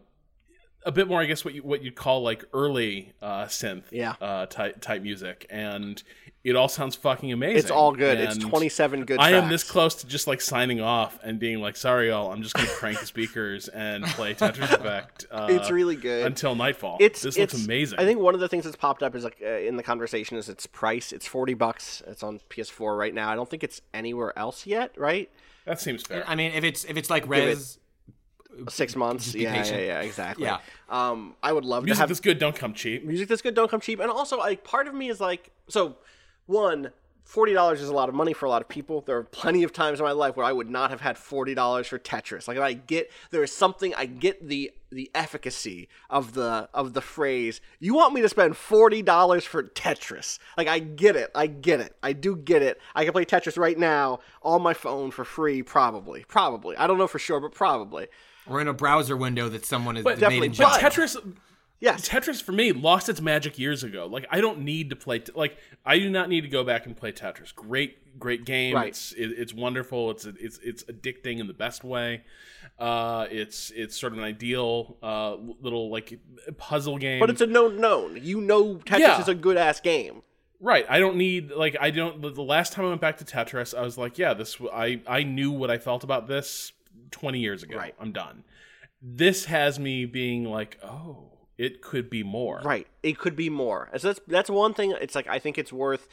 a bit more, I guess, what you what you'd call like early uh, synth Yeah. uh, type type music, and it all sounds fucking amazing. It's all good. It's 27 good I am this close to just like signing off and being like, "Sorry, y'all, I'm just gonna crank the speakers and play Tetris Effect." Uh, It's really good. until nightfall. It's this it's, looks amazing. I think one of the things that's popped up is like uh, in the conversation is its price. It's 40 bucks. It's on PS4 right now. I don't think it's anywhere else yet, right? that seems fair. I mean, if it's if it's like it- Rez, Six months. Yeah, yeah, patient. yeah, exactly. Yeah. Um, I would love Music to have this good don't come cheap. music that's good don't come cheap and also like part of me is like so one $40 is a lot of money for a lot of people. There are plenty of times in my life where I would not have had $40 for Tetris. Like I get there is something I get the the efficacy of the of the phrase, you want me to spend $40 for Tetris. Like I get it. I get it. I do get it. I can play Tetris right now on my phone for free probably. Probably. I don't know for sure, but probably. or in a browser window that someone has But made definitely, in But Tetris, Yes. Tetris for me lost its magic years ago. Like I don't need to play. Like I do not need to go back and play Tetris. Great, great game. Right. It's it, it's wonderful. It's it's it's addicting in the best way. Uh, it's it's sort of an ideal uh, little like puzzle game. But it's a known known. You know Tetris Yeah. is a good ass game. Right. I don't need like I don't. The the last time I went back to Tetris, I was like, yeah, this. I I knew what I felt about this twenty years ago. Right. I'm done. This has me being like, oh, it could be more. Right. It could be more. So that's that's one thing. It's like I think it's worth.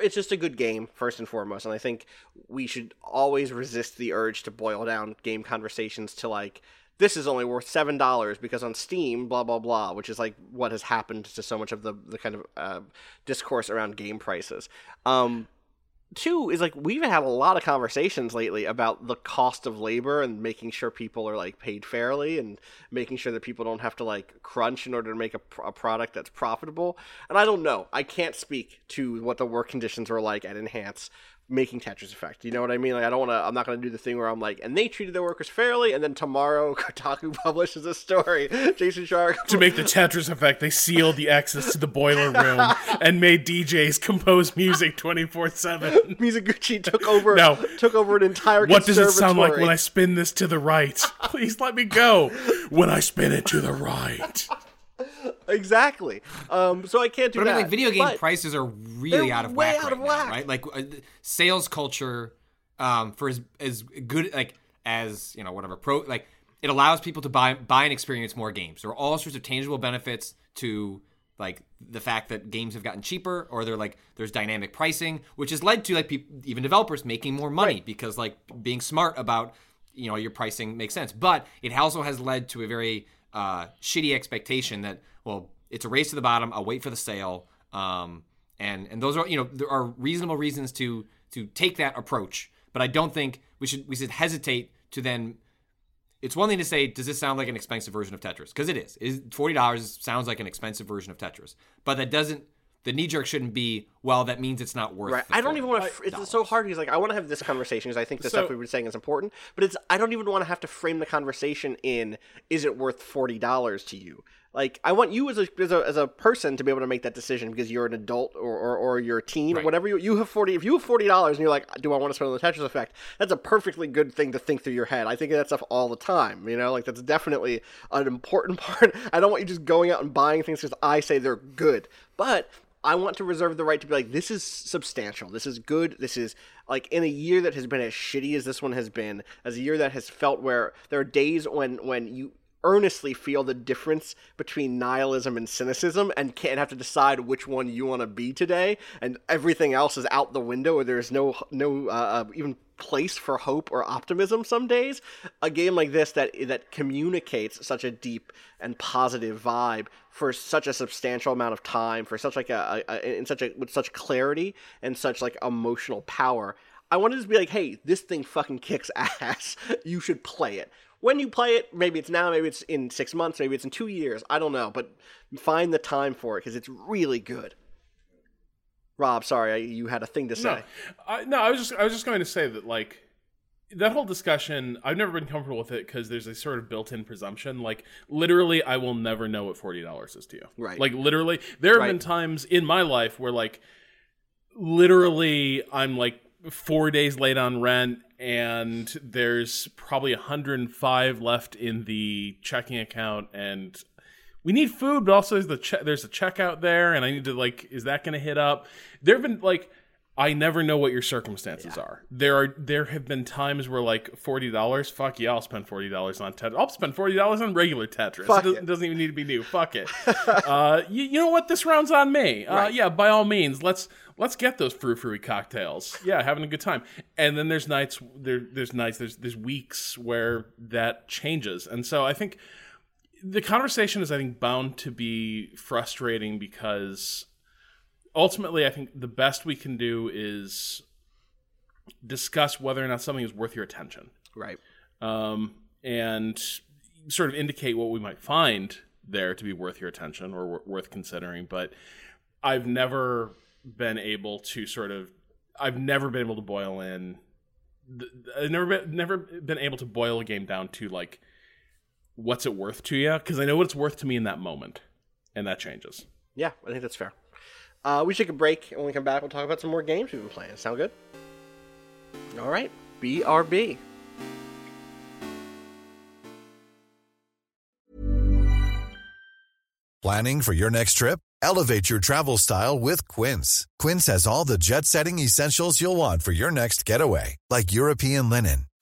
It's just a good game first and foremost, and I think we should always resist the urge to boil down game conversations to like this is only worth seven dollars because on Steam, blah blah blah, which is like what has happened to so much of the the kind of uh, discourse around game prices. Um, two is like we've had a lot of conversations lately about the cost of labor and making sure people are like paid fairly and making sure that people don't have to like crunch in order to make a, a product that's profitable. And i don't know. I can't speak to what the work conditions were like at enhance making tetris effect you know what i mean like i don't want to i'm not going to do the thing where i'm like and they treated their workers fairly and then tomorrow kotaku publishes a story Jason Schreier To make the Tetris effect, they sealed the access to the boiler room and made DJs compose music twenty four seven. Mizuguchi took over No. took over an entire What does it sound like when. I spin this to the right? Please let me go. When I spin it to the right. Exactly. Um, so I can't do But I mean, like video game But- prices are really out of way whack out right of now, whack. right? Like uh, sales culture, um, for as as good like as you know whatever pro like it allows people to buy buy and experience more games. There are all sorts of tangible benefits to like the fact that games have gotten cheaper or they're like there's dynamic pricing which has led to like even developers making more money because like being smart about you know your pricing makes sense but it also has led to a very uh, shitty expectation that well it's a race to the bottom i'll wait for the sale um, and and those are you know there are reasonable reasons to to take that approach but i don't think we should we should hesitate to then it's one thing to say, does this sound like an expensive version of Tetris? Because it is. Is forty dollars sounds like an expensive version of Tetris, but that doesn't. The knee jerk shouldn't be. Well, that means it's not worth. Right. I don't even want to. $40. It's so hard because like I want to have this conversation because I think the So- stuff we've been saying is important. But it's I don't even want to have to frame the conversation in is it worth forty dollars to you? Like I want you as a, as a as a person to be able to make that decision because you're an adult or or, or you're a teen or whatever you you have forty. If you have forty dollars and you're like, do I want to spend on the Tetris effect? That's a perfectly good thing to think through your head. I think of that stuff all the time. You know, like that's definitely an important part. I don't want you just going out and buying things because I say they're good, but I want to reserve the right to be like, this is substantial. This is good. This is like in a year that has been as shitty as this one has been, as a year that has felt where there are days when when you earnestly feel the difference between nihilism and cynicism and can't have to decide which one you want to be today and everything else is out the window or there's no no uh, uh, even place for hope or optimism some days a game like this that that communicates such a deep and positive vibe for such a substantial amount of time for such like a, a, in such a with such clarity and such like emotional power I wanted to just be like, hey, this thing fucking kicks ass. You should play it. When you play it, maybe it's now, maybe it's in six months, maybe it's in two years. I don't know, but find the time for it because it's really good. Rob, sorry, I, you had a thing to say. No, I, no, I was just I was just going to say that like that whole discussion. I've never been comfortable with it because there's a sort of built-in presumption. Like literally, I will never know what forty dollars is to you. Right. Like literally, there have Right. been times in my life where like literally I'm like four days late on rent and there's probably 105 left in the checking account and we need food, but also there's the che- there's a checkout there, and I need to like, is that going to hit up? There have been like, I never know what your circumstances are. There are there have been times where like forty dollars, fuck yeah, I'll spend forty dollars on Tetris. I'll spend forty dollars on regular Tetris. Fuck it, doesn't, it. doesn't even need to be new. Fuck it. uh, you, you know what? This round's on me. Uh, Right. Yeah, by all means, let's let's get those frou frou cocktails. Yeah, having a good time. And then there's nights there there's nights there's there's weeks where that changes, and so I think the conversation is I think bound to be frustrating because ultimately I think the best we can do is discuss whether or not something is worth your attention Right. um, and sort of indicate what we might find there to be worth your attention or wor- worth considering. But I've never been able to sort of, I've never been able to boil in, I've never been, never been able to boil a game down to like, what's it worth to you? Because I know what it's worth to me in that moment, and that changes. Yeah, I think that's fair. Uh, we should take a break, and when we come back, we'll talk about some more games we've been playing. Sound good? All right. BRB. Planning for your next trip? Elevate your travel style with Quince. Quince has all the jet setting essentials you'll want for your next getaway, like European linen,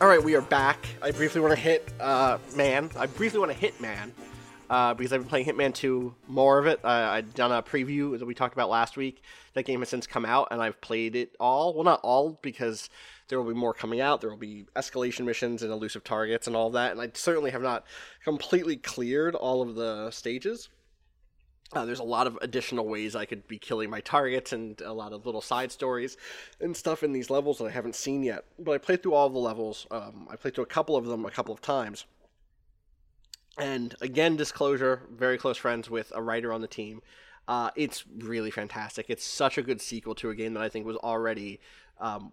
All right, we are back. I briefly want to hit uh, Man. I briefly want to Hitman uh, because I've been playing Hitman 2 more of it. Uh, I'd done a preview that we talked about last week. That game has since come out, and I've played it all. Well, not all, because there will be more coming out. There will be escalation missions and elusive targets and all that. And I certainly have not completely cleared all of the stages. Uh, there's a lot of additional ways I could be killing my targets and a lot of little side stories and stuff in these levels that I haven't seen yet. But I played through all the levels. Um, I played through a couple of them a couple of times. And again, disclosure, very close friends with a writer on the team. Uh, it's really fantastic. It's such a good sequel to a game that I think was already um,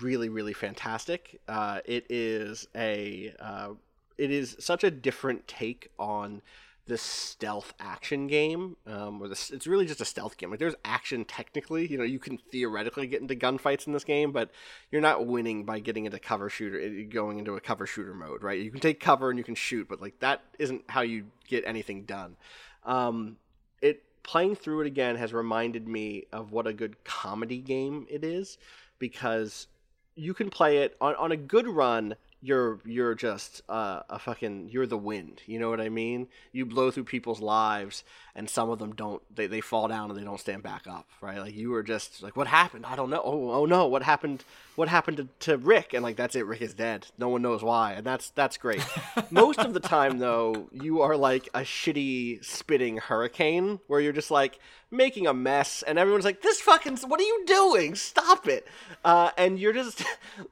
really, really fantastic. Uh, it is a uh, it is such a different take on the stealth action game. Um, or the, it's really just a stealth game. Like there's action technically. You know, you can theoretically get into gunfights in this game, but you're not winning by getting into cover shooter, eh, going into a cover shooter mode, right? You can take cover and you can shoot, but like that isn't how you get anything done. Um, it playing through it again has reminded me of what a good comedy game it is because you can play it on, on a good run you're you're just uh, a fucking you're the wind you know what i mean? You blow through people's lives and some of them don't they, they fall down and they don't stand back up right? Like you were just like what happened? I don't know. Oh, oh no what happened what happened to, to rick? And like that's it. Rick is dead. No one knows why. And that's that's great. Most of the time though you are like a shitty spitting hurricane where you're just like making a mess and everyone's like this fucking what are you doing? Stop it. Uh, and you're just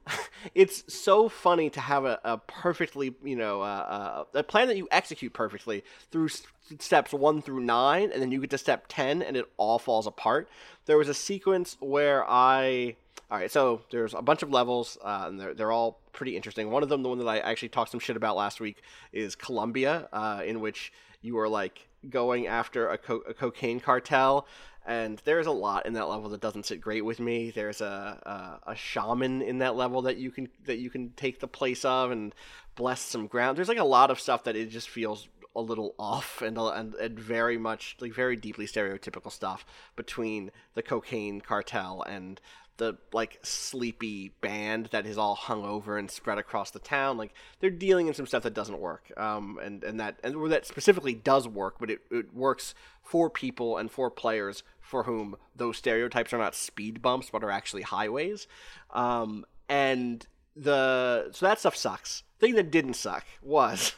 it's so funny to have a, a perfectly you know uh, uh, a plan that you execute perfectly through steps one through nine and then you get to step 10 and it all falls apart there was a sequence where i all right, so there's a bunch of levels, uh, and they're, they're all pretty interesting. One of them, the one that I actually talked some shit about last week, is Colombia, uh, in which you are like going after a, co- a cocaine cartel, and there's a lot in that level that doesn't sit great with me. There's a, a a shaman in that level that you can that you can take the place of and bless some ground. There's like a lot of stuff that it just feels a little off and, and and very much like very deeply stereotypical stuff between the cocaine cartel and the like sleepy band that is all hung over and spread across the town. Like they're dealing in some stuff that doesn't work, um, and and that and where that specifically does work, but it, it works for people and for players for whom those stereotypes are not speed bumps but are actually highways, um, and the so that stuff sucks. Thing that didn't suck was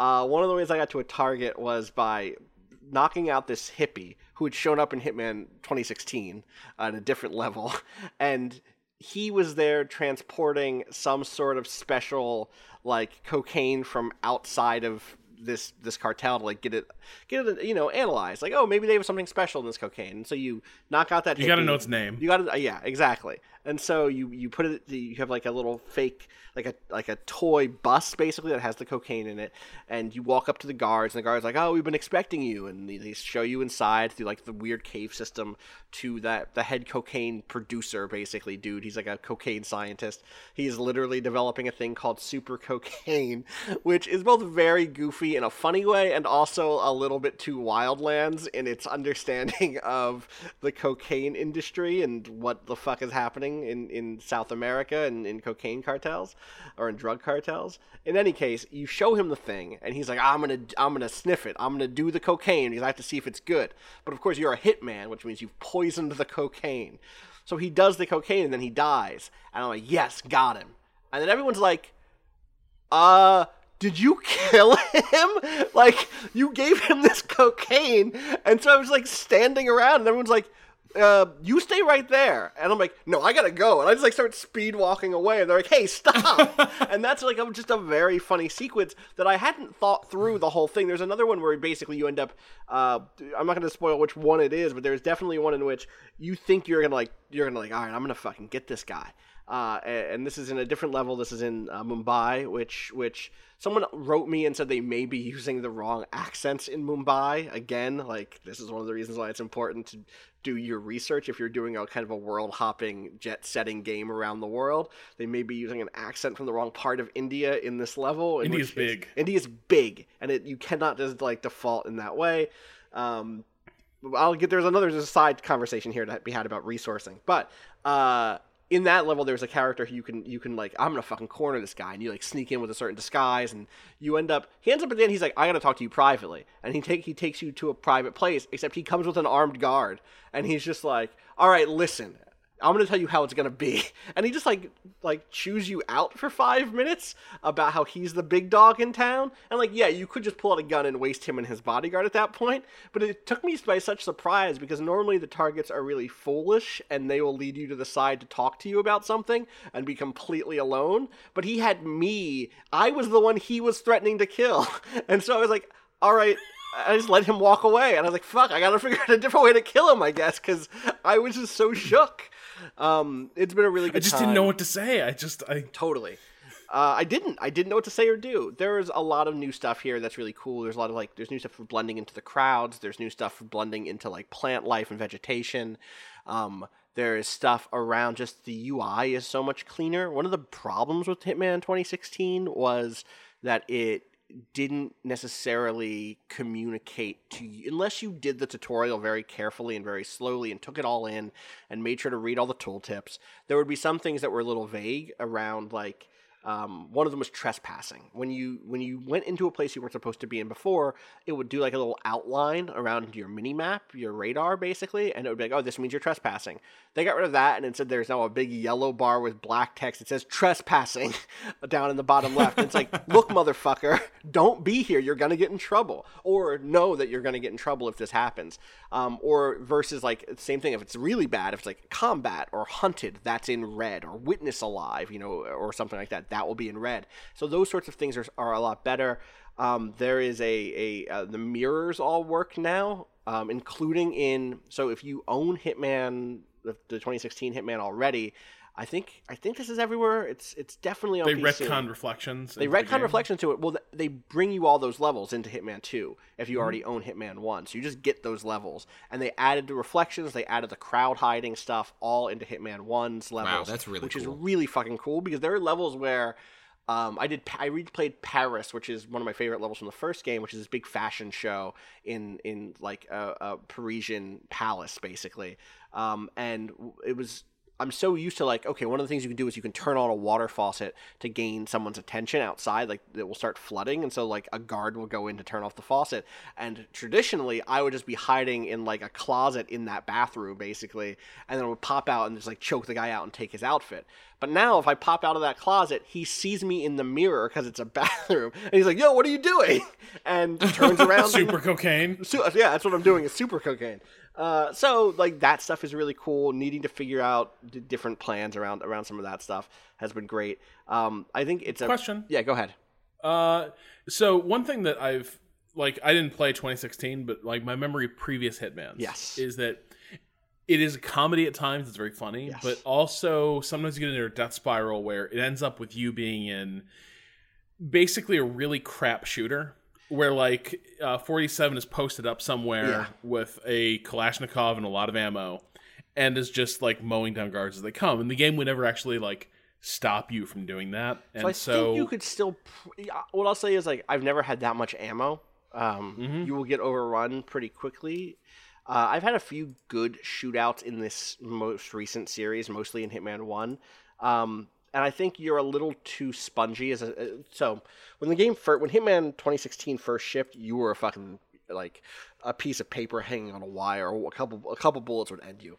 uh, one of the ways I got to a target was by knocking out this hippie who had shown up in Hitman 2016 on a different level, and he was there transporting some sort of special like cocaine from outside of this this cartel to like get it get it you know analyzed. Like oh maybe they have something special in this cocaine, and so you knock out that. You got to know its name. You got to yeah exactly. And so you you put it you have like a little fake like a like a toy bus basically that has the cocaine in it, and you walk up to the guards and the guards like oh we've been expecting you, and they, they show you inside through like the weird cave system to that the head cocaine producer basically dude. He's like a cocaine scientist. He's literally developing a thing called super cocaine, which is both very goofy in a funny way and also a little bit too wildlands in its understanding of the cocaine industry and what the fuck is happening in, in South America and in cocaine cartels or in drug cartels. In any case, you show him the thing and he's like, I'm gonna I'm gonna sniff it. I'm gonna do the cocaine because I have to see if it's good. But of course you're a hitman, which means you've poisoned the cocaine. So he does the cocaine and then he dies. And I'm like, yes, got him. And then everyone's like, uh, did you kill him? like, you gave him this cocaine. And so I was like standing around and everyone's like, uh, you stay right there. And I'm like, no, I gotta go. And I just like start speed walking away. And they're like, hey, stop. and that's like a, just a very funny sequence that I hadn't thought through the whole thing. There's another one where basically you end up, uh, I'm not gonna spoil which one it is, but there's definitely one in which you think you're gonna like, you're gonna like, all right, I'm gonna fucking get this guy. Uh, and, and this is in a different level. This is in uh, Mumbai, which which someone wrote me and said they may be using the wrong accents in Mumbai. Again, like this is one of the reasons why it's important to do your research if you're doing a kind of a world hopping jet setting game around the world. They may be using an accent from the wrong part of India in this level. in India's big. India's big, and it you cannot just like default in that way. Um, I'll get there's another there's a side conversation here to be had about resourcing, but uh, in that level there's a character who you can you can like I'm gonna fucking corner this guy, and you like sneak in with a certain disguise, and you end up he ends up at the end he's like I gotta talk to you privately, and he take he takes you to a private place, except he comes with an armed guard, and he's just like all right listen. I'm gonna tell you how it's gonna be, and he just like like chews you out for five minutes about how he's the big dog in town, and like yeah, you could just pull out a gun and waste him and his bodyguard at that point, but it took me by such surprise because normally the targets are really foolish and they will lead you to the side to talk to you about something and be completely alone, but he had me, I was the one he was threatening to kill, and so I was like, all right. I just let him walk away, and I was like, "Fuck! I gotta figure out a different way to kill him, I guess," because I was just so shook. Um, it's been a really good. I just time. didn't know what to say. I just I Totally. Uh, I didn't. I didn't know what to say or do. There's a lot of new stuff here that's really cool. There's a lot of like, there's new stuff for blending into the crowds. There's new stuff for blending into like plant life and vegetation. Um, there is stuff around just the UI is so much cleaner. One of the problems with Hitman 2016 was that it didn't necessarily communicate to you unless you did the tutorial very carefully and very slowly and took it all in and made sure to read all the tooltips there would be some things that were a little vague around like um, one of them was trespassing. When you when you went into a place you weren't supposed to be in before, it would do like a little outline around your mini map, your radar, basically, and it would be like, "Oh, this means you're trespassing." They got rid of that, and instead there's now a big yellow bar with black text. It says "trespassing" down in the bottom left. And it's like, "Look, motherfucker, don't be here. You're gonna get in trouble, or know that you're gonna get in trouble if this happens." Um, or versus like same thing if it's really bad, if it's like combat or hunted, that's in red, or witness alive, you know, or something like that that will be in red. So those sorts of things are, are a lot better. Um, there is a, a uh, the mirrors all work now, um, including in so if you own Hitman the, the 2016 Hitman already, I think I think this is everywhere. It's it's definitely on they PC. retcon reflections. They into the retcon reflections to it. Well, they bring you all those levels into Hitman 2 if you already own Hitman 1. So you just get those levels. And they added the reflections, they added the crowd hiding stuff all into Hitman 1's levels. Wow, that's really Which is really fucking cool because there are levels where. Um, I did. I replayed Paris, which is one of my favorite levels from the first game, which is this big fashion show in in like a, a Parisian palace, basically. Um, and it was I'm so used to like, okay, one of the things you can do is you can turn on a water faucet to gain someone's attention outside, like it will start flooding, and so like a guard will go in to turn off the faucet. And traditionally, I would just be hiding in like a closet in that bathroom, basically, and then I would pop out and just like choke the guy out and take his outfit. But now, if I pop out of that closet, he sees me in the mirror because it's a bathroom, and he's like, "Yo, what are you doing?" and turns around. Super cocaine. Su- yeah, that's what I'm doing. It's super cocaine. Uh, so like that stuff is really cool. Needing to figure out d- different plans around around some of that stuff has been great. Um, I think it's a Question. Yeah, go ahead. Uh, so one thing that I've like I didn't play 2016, but like my memory of previous Hitmans, Yes. is that it is a comedy at times. It's very funny, Yes. but also sometimes you get into a death spiral where it ends up with you being in basically a really crap shooter. Where like uh, 47 is posted up somewhere Yeah. with a Kalashnikov and a lot of ammo, and is just like mowing down guards as they come, and the game would never actually like stop you from doing that. And So I so, think you could still. pr- What I'll say is like I've never had that much ammo. Um, Mm-hmm. You will get overrun pretty quickly. Uh, I've had a few good shootouts in this most recent series, mostly in Hitman One, um, and I think you're a little too spongy. As a, uh, so when the game first, when Hitman 2016 first shipped, you were a fucking like a piece of paper hanging on a wire, a couple a couple bullets would end you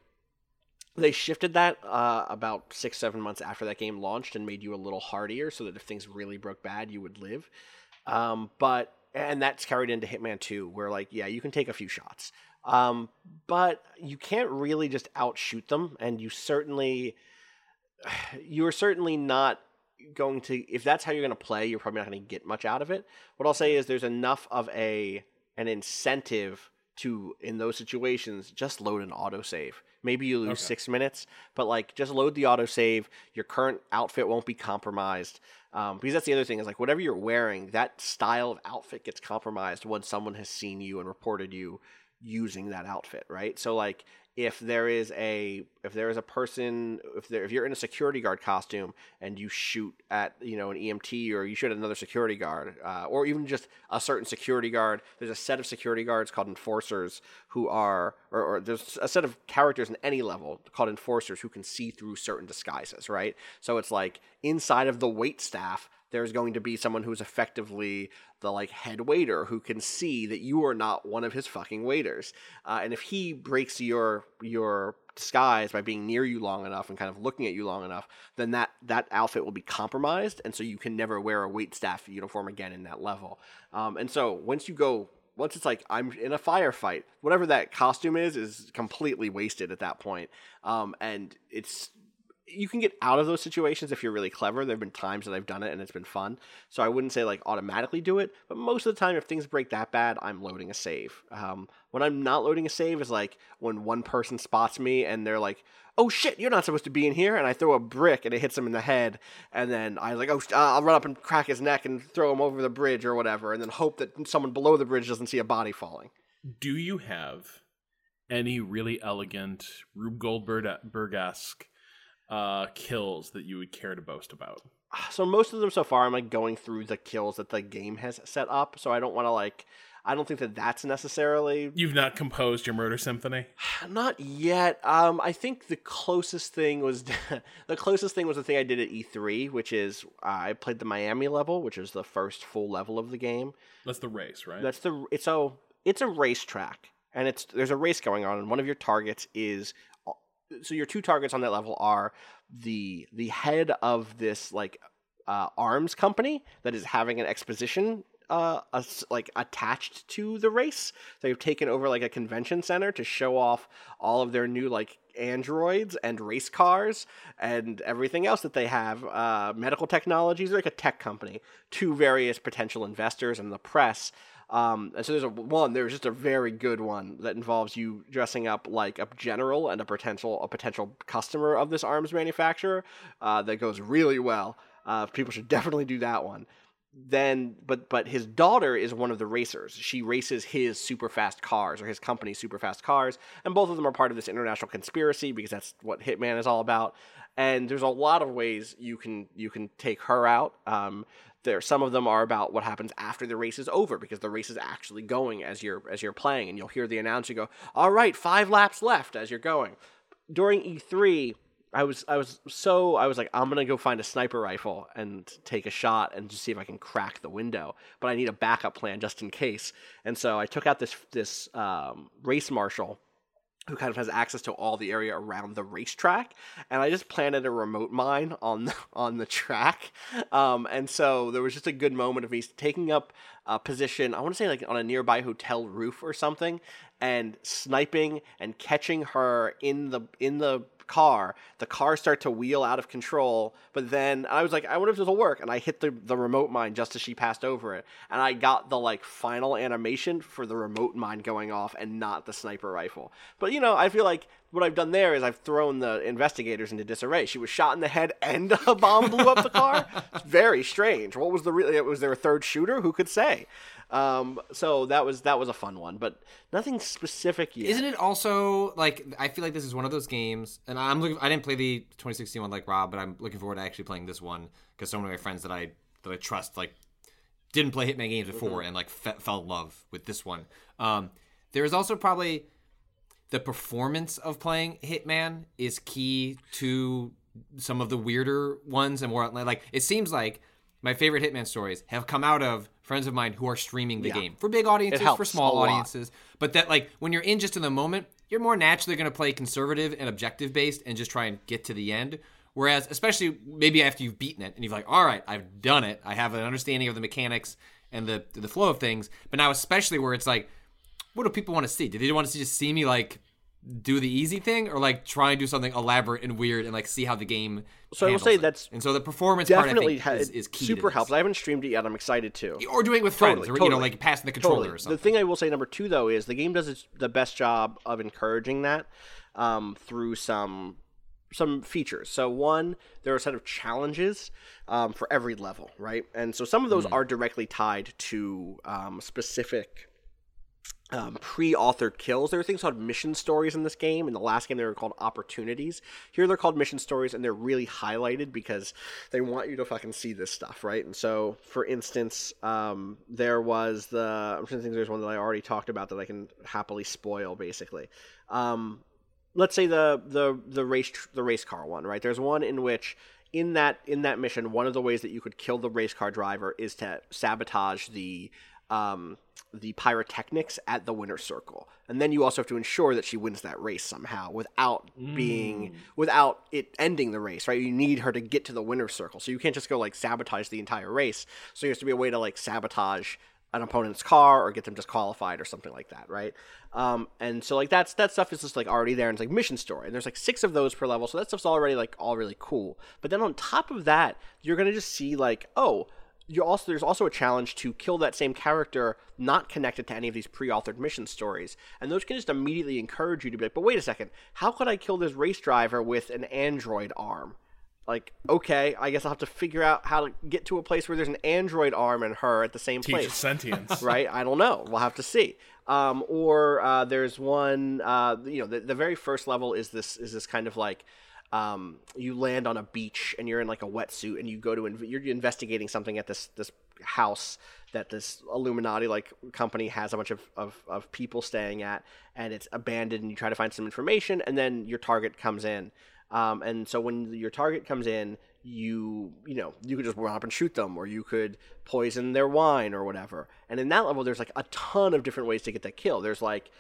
they shifted that uh, about six seven months after that game launched and made you a little hardier so that if things really broke bad you would live um, but and that's carried into hitman 2 where like yeah you can take a few shots um, but you can't really just outshoot them and you certainly you're certainly not going to if that's how you're going to play you're probably not going to get much out of it. What i'll say is there's enough of a an incentive to in those situations just load an autosave. Maybe you lose six minutes but like just load the autosave. Your current outfit won't be compromised um, because that's the other thing is like whatever you're wearing that style of outfit gets compromised when someone has seen you and reported you using that outfit right? So like if there is a if there is a person if there if you're in a security guard costume and you shoot at you know an EMT or you shoot at another security guard uh, or even just a certain security guard there's a set of security guards called enforcers who are or, or there's a set of characters in any level called enforcers who can see through certain disguises right? So it's like inside of the wait staff there's going to be someone who's effectively the like head waiter who can see that you are not one of his fucking waiters uh, and if he breaks your your disguise by being near you long enough and kind of looking at you long enough then that that outfit will be compromised and so you can never wear a wait staff uniform again in that level um, and so once you go once it's like I'm in a firefight, whatever that costume is is completely wasted at that point. Um, and it's you can get out of those situations if you're really clever. There have been times that I've done it and it's been fun. So I wouldn't say like automatically do it, but most of the time, if things break that bad, I'm loading a save. Um, when I'm not loading a save is like when one person spots me and they're like, "Oh shit, you're not supposed to be in here," and I throw a brick and it hits him in the head, and then I like, "Oh, uh, I'll run up and crack his neck and throw him over the bridge or whatever," and then hope that someone below the bridge doesn't see a body falling. do you have any really elegant Rube Goldberg esque uh, kills that you would care to boast about? so most of them so far i'm like going through the kills that the game has set up so i don't want to like i don't think that that's necessarily You've not composed your murder symphony. not yet um i think the closest thing was the closest thing was the thing i did at e3 which is uh, i played the miami level which is the first full level of the game That's the race, right? that's the it's so it's a racetrack and it's there's a race going on and one of your targets is so your two targets on that level are the the head of this like uh, arms company that is having an exposition uh, as- like attached to the race. They've taken over like a convention center to show off all of their new like androids and race cars and everything else that they have. Uh, medical technologies, like a tech company to various potential investors and the press. Um, and so there's a one. There's just a very good one that involves you dressing up like a general and a potential a potential customer of this arms manufacturer. Uh, that goes really well. Uh, people should definitely do that one. Then, but but his daughter is one of the racers. She races his super fast cars or his company's super fast cars, and both of them are part of this international conspiracy because that's what Hitman is all about. And there's a lot of ways you can you can take her out. Um, there, some of them are about what happens after the race is over because the race is actually going as you're as you're playing, and you'll hear the announcer go, "All right, five laps left" as you're going. During E3, I was I was so I was like I'm gonna go find a sniper rifle and take a shot and just see if I can crack the window, but I need a backup plan just in case. And so I took out this this um, race marshal who kind of has access to all the area around the racetrack, and I just planted a remote mine on the, on the track. Um, and so there was just a good moment of me taking up a position. I want to say like on a nearby hotel roof or something, and sniping and catching her in the in the car, the car start to wheel out of control. But then I was like, I wonder if this will work. And I hit the, the remote mine just as she passed over it. And I got the like final animation for the remote mine going off and not the sniper rifle. But you know, I feel like what I've done there is I've thrown the investigators into disarray. She was shot in the head and a bomb blew up the car. It's very strange. What was the real? Was there a third shooter? Who could say? Um, so that was that was a fun one, but nothing specific yet. Isn't it also like I feel like this is one of those games, and I'm looking. I didn't play the 2016 one like Rob, but I'm looking forward to actually playing this one because so many of my friends that I that I trust like didn't play Hitman games before and like fe- fell in love with this one. Um, there is also probably the performance of playing Hitman is key to some of the weirder ones and more like it seems like my favorite Hitman stories have come out of friends of mine who are streaming the Yeah. game for big audiences, for small audiences. But that like when you're in just in the moment, you're more naturally going to play conservative and objective based and just try and get to the end. Whereas, especially maybe after you've beaten it and you're like, all right, I've done it. I have an understanding of the mechanics and the the flow of things. But now, especially where it's like, what do people want to see? Do they want to just see me like do the easy thing or like try and do something elaborate and weird and like see how the game? So I will say it? that's and so the performance part I Definitely think is, is key. super helps. I haven't streamed it yet. I'm excited to. or doing it with friends, Totally, or you know, like passing the controller Totally. or something. The thing I will say number two though is the game does its, the best job of encouraging that um, through some some features. So one, there are a set of challenges um, for every level, right? And so some of those are directly tied to um, specific um, pre-authored kills. There are things called mission stories in this game. In the last game, they were called opportunities. Here, they're called mission stories, and they're really highlighted because they want you to fucking see this stuff, right? And so, for instance, um, there was the I'm trying to think. There's one that I already talked about that I can happily spoil, basically. Um, let's say the the the race the race car one, right? There's one in which in that in that mission, one of the ways that you could kill the race car driver is to sabotage the um, the pyrotechnics at the winner's circle, and then you also have to ensure that she wins that race somehow without being without it ending the race. Right? You need her to get to the winner's circle, so you can't just go like sabotage the entire race. So there has to be a way to like sabotage an opponent's car or get them disqualified or something like that, right? Um, and so like that's that stuff is just like already there and it's like mission story. And there's like six of those per level, so that stuff's already like all really cool. But then on top of that, you're gonna just see like, oh, you also there's also a challenge to kill that same character not connected to any of these pre-authored mission stories. And those can just immediately encourage you to be like, but wait a second, how could I kill this race driver with an android arm? like okay i guess i'll have to figure out how to get to a place where there's an android arm and her at the same Teach place sentience. right i don't know we'll have to see um, or uh, there's one uh, you know the, the very first level is this is this kind of like um, you land on a beach and you're in like a wetsuit and you go to inv- you're investigating something at this this house that this Illuminati like company has a bunch of, of, of people staying at and it's abandoned and you try to find some information and then your target comes in. Um, and so when your target comes in you you know you could just run up and shoot them or you could poison their wine or whatever. And in that level there's like a ton of different ways to get that kill. There's like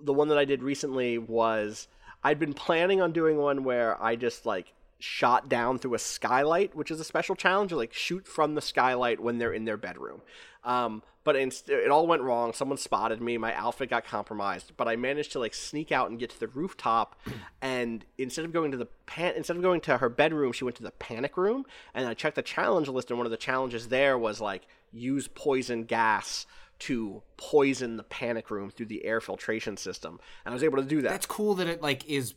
the one that i did recently was i'd been planning on doing one where i just like shot down through a skylight which is a special challenge you like shoot from the skylight when they're in their bedroom. Um, but inst- it all went wrong. Someone spotted me. My outfit got compromised. But i managed to like sneak out and get to the rooftop and instead of going to the pan- instead of going to her bedroom she went to the panic room. And i checked the challenge list and one of the challenges there was like use poison gas to poison the panic room through the air filtration system and i was able to do that That's cool that it like is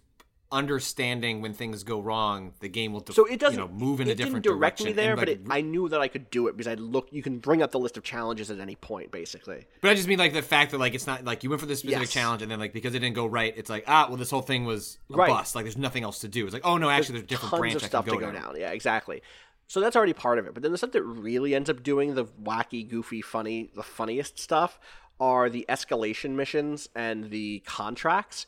understanding when things go wrong. The game will so it doesn't you know move in it a different didn't direct direction. me there and, but it, i knew that i could do it because i look. you can bring up the list of challenges at any point basically But I just mean like the fact that like it's not like you went for this specific Yes. challenge and then like because it didn't go right, it's like ah well this whole thing was a Right. bust. Like there's nothing else to do. It's like oh no actually there's a different branch of I stuff can to go down. Yeah, exactly. So that's already part of it. But then the stuff that really ends up doing the wacky, goofy, funny, the funniest stuff are the escalation missions and the contracts.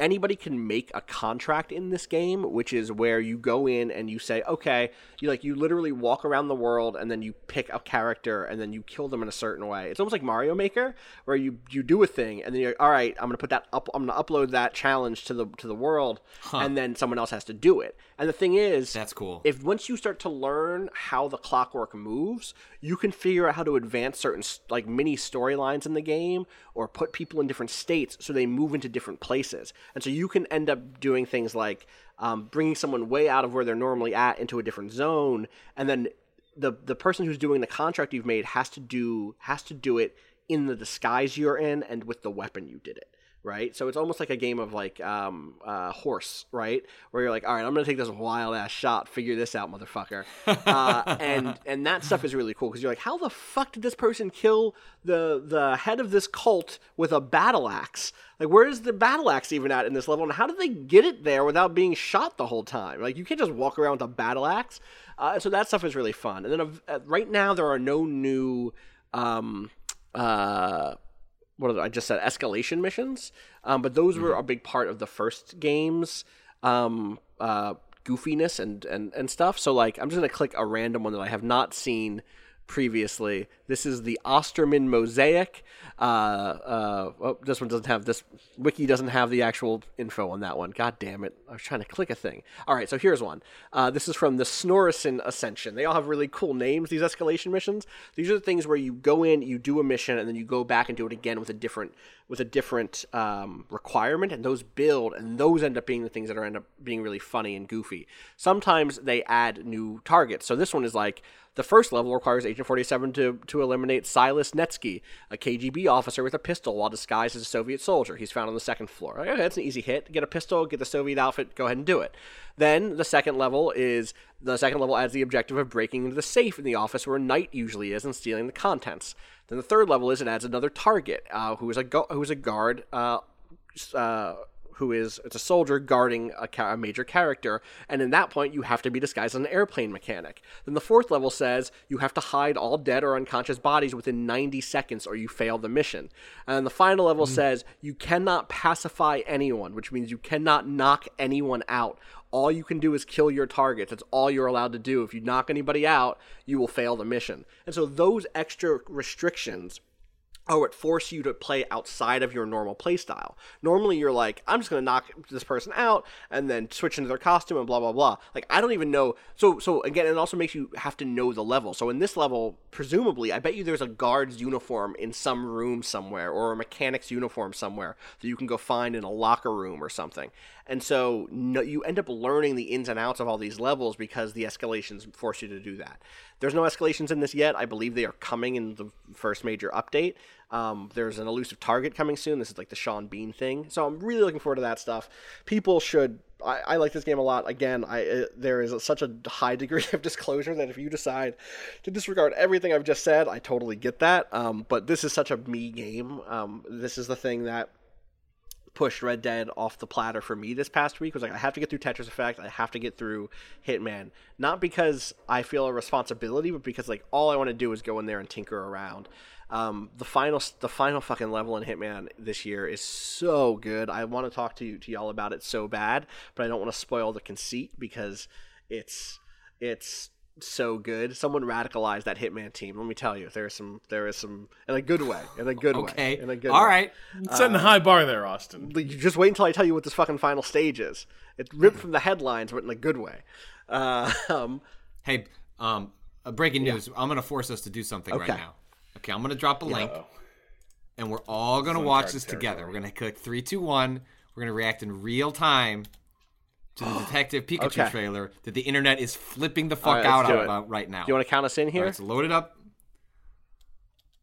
Anybody can make a contract in this game, which is where you go in and you say, okay, you like you literally walk around the world and then you pick a character and then you kill them in a certain way. It's almost like Mario Maker, where you you do a thing and then you're like, all right. I'm gonna put that up. I'm gonna upload that challenge to the to the world, and then someone else has to do it. And the thing is, That's cool. if once you start to learn how the clockwork moves, you can figure out how to advance certain like mini storylines in the game or put people in different states so they move into different places. And so you can end up doing things like um, bringing someone way out of where they're normally at into a different zone, and then the the person who's doing the contract you've made has to do has to do it in the disguise you're in and with the weapon you did it right? So it's almost like a game of like um, uh, horse, right? Where you're like, all right, I'm gonna take this wild ass shot, figure this out, motherfucker, uh, and and that stuff is really cool because you're like, how the fuck did this person kill the the head of this cult with a battle axe? Like, where is the battle axe even at in this level, and how did they get it there without being shot the whole time? Like, you can't just walk around with a battle axe. Uh, so that stuff is really fun. And then uh, right now there are no new. Um, uh, what I just said escalation missions, um, but those were a big part of the first game's um, uh, goofiness and, and and stuff. So like I'm just gonna click a random one that I have not seen previously. This is the Osterman Mosaic. Uh, uh, oh, this one doesn't have this wiki doesn't have the actual info on that one. God damn it! I was trying to click a thing. All right, so here's one. Uh, this is from the Snorrison Ascension. They all have really cool names. These escalation missions. These are the things where you go in, you do a mission, and then you go back and do it again with a different with a different um, requirement, and those build, and those end up being the things that are end up being really funny and goofy. Sometimes they add new targets. So this one is like the first level requires Agent 47 to, to eliminate Silas Netsky, a KGB officer with a pistol while disguised as a Soviet soldier. He's found on the second floor. Okay, that's an easy hit. Get a pistol, get the Soviet outfit, go ahead and do it. Then the second level is the second level adds the objective of breaking into the safe in the office where Knight usually is and stealing the contents. Then the third level is it adds another target uh, who is a who is a guard uh, uh, who is it's a soldier guarding a, ca- a, major character, and in that point you have to be disguised as an airplane mechanic. Then the fourth level says you have to hide all dead or unconscious bodies within 90 seconds, or you fail the mission. And the final level mm. says you cannot pacify anyone, which means you cannot knock anyone out. All you can do is kill your targets. That's all you're allowed to do. If you knock anybody out, you will fail the mission. And so those extra restrictions or it force you to play outside of your normal playstyle. Normally, you're like, I'm just gonna knock this person out and then switch into their costume and blah blah blah. Like I don't even know. So so again, it also makes you have to know the level. So in this level, presumably, I bet you there's a guard's uniform in some room somewhere or a mechanic's uniform somewhere that you can go find in a locker room or something. And so no, you end up learning the ins and outs of all these levels because the escalations force you to do that. There's no escalations in this yet. I believe they are coming in the first major update. Um, there's an elusive target coming soon. This is like the Sean Bean thing. So I'm really looking forward to that stuff. People should. I, I like this game a lot. Again, I uh, there is a, such a high degree of disclosure that if you decide to disregard everything I've just said, I totally get that. Um, but this is such a me game. Um, this is the thing that pushed Red Dead off the platter for me this past week was like I have to get through Tetris Effect, I have to get through Hitman, not because I feel a responsibility, but because like all I want to do is go in there and tinker around. Um, the final the final fucking level in Hitman this year is so good. I want to talk to you to y'all about it so bad, but I don't want to spoil the conceit because it's it's so good. Someone radicalized that Hitman team. Let me tell you, there is some, there is some, in a good way, in a good okay. way, in a good. All way. right, setting uh, a high bar there, Austin. You just wait until I tell you what this fucking final stage is. It's ripped from the headlines, but in a good way. Uh, um, hey, um, uh, breaking news! Yeah. I'm going to force us to do something okay. right now. Okay, I'm going to drop a link, and we're all going to watch this territory. together. We're going to click three, two, one. We're going to react in real time to the Detective Pikachu okay. trailer that the internet is flipping the fuck right, out about right now. Do you want to count us in here? Right, so load it up.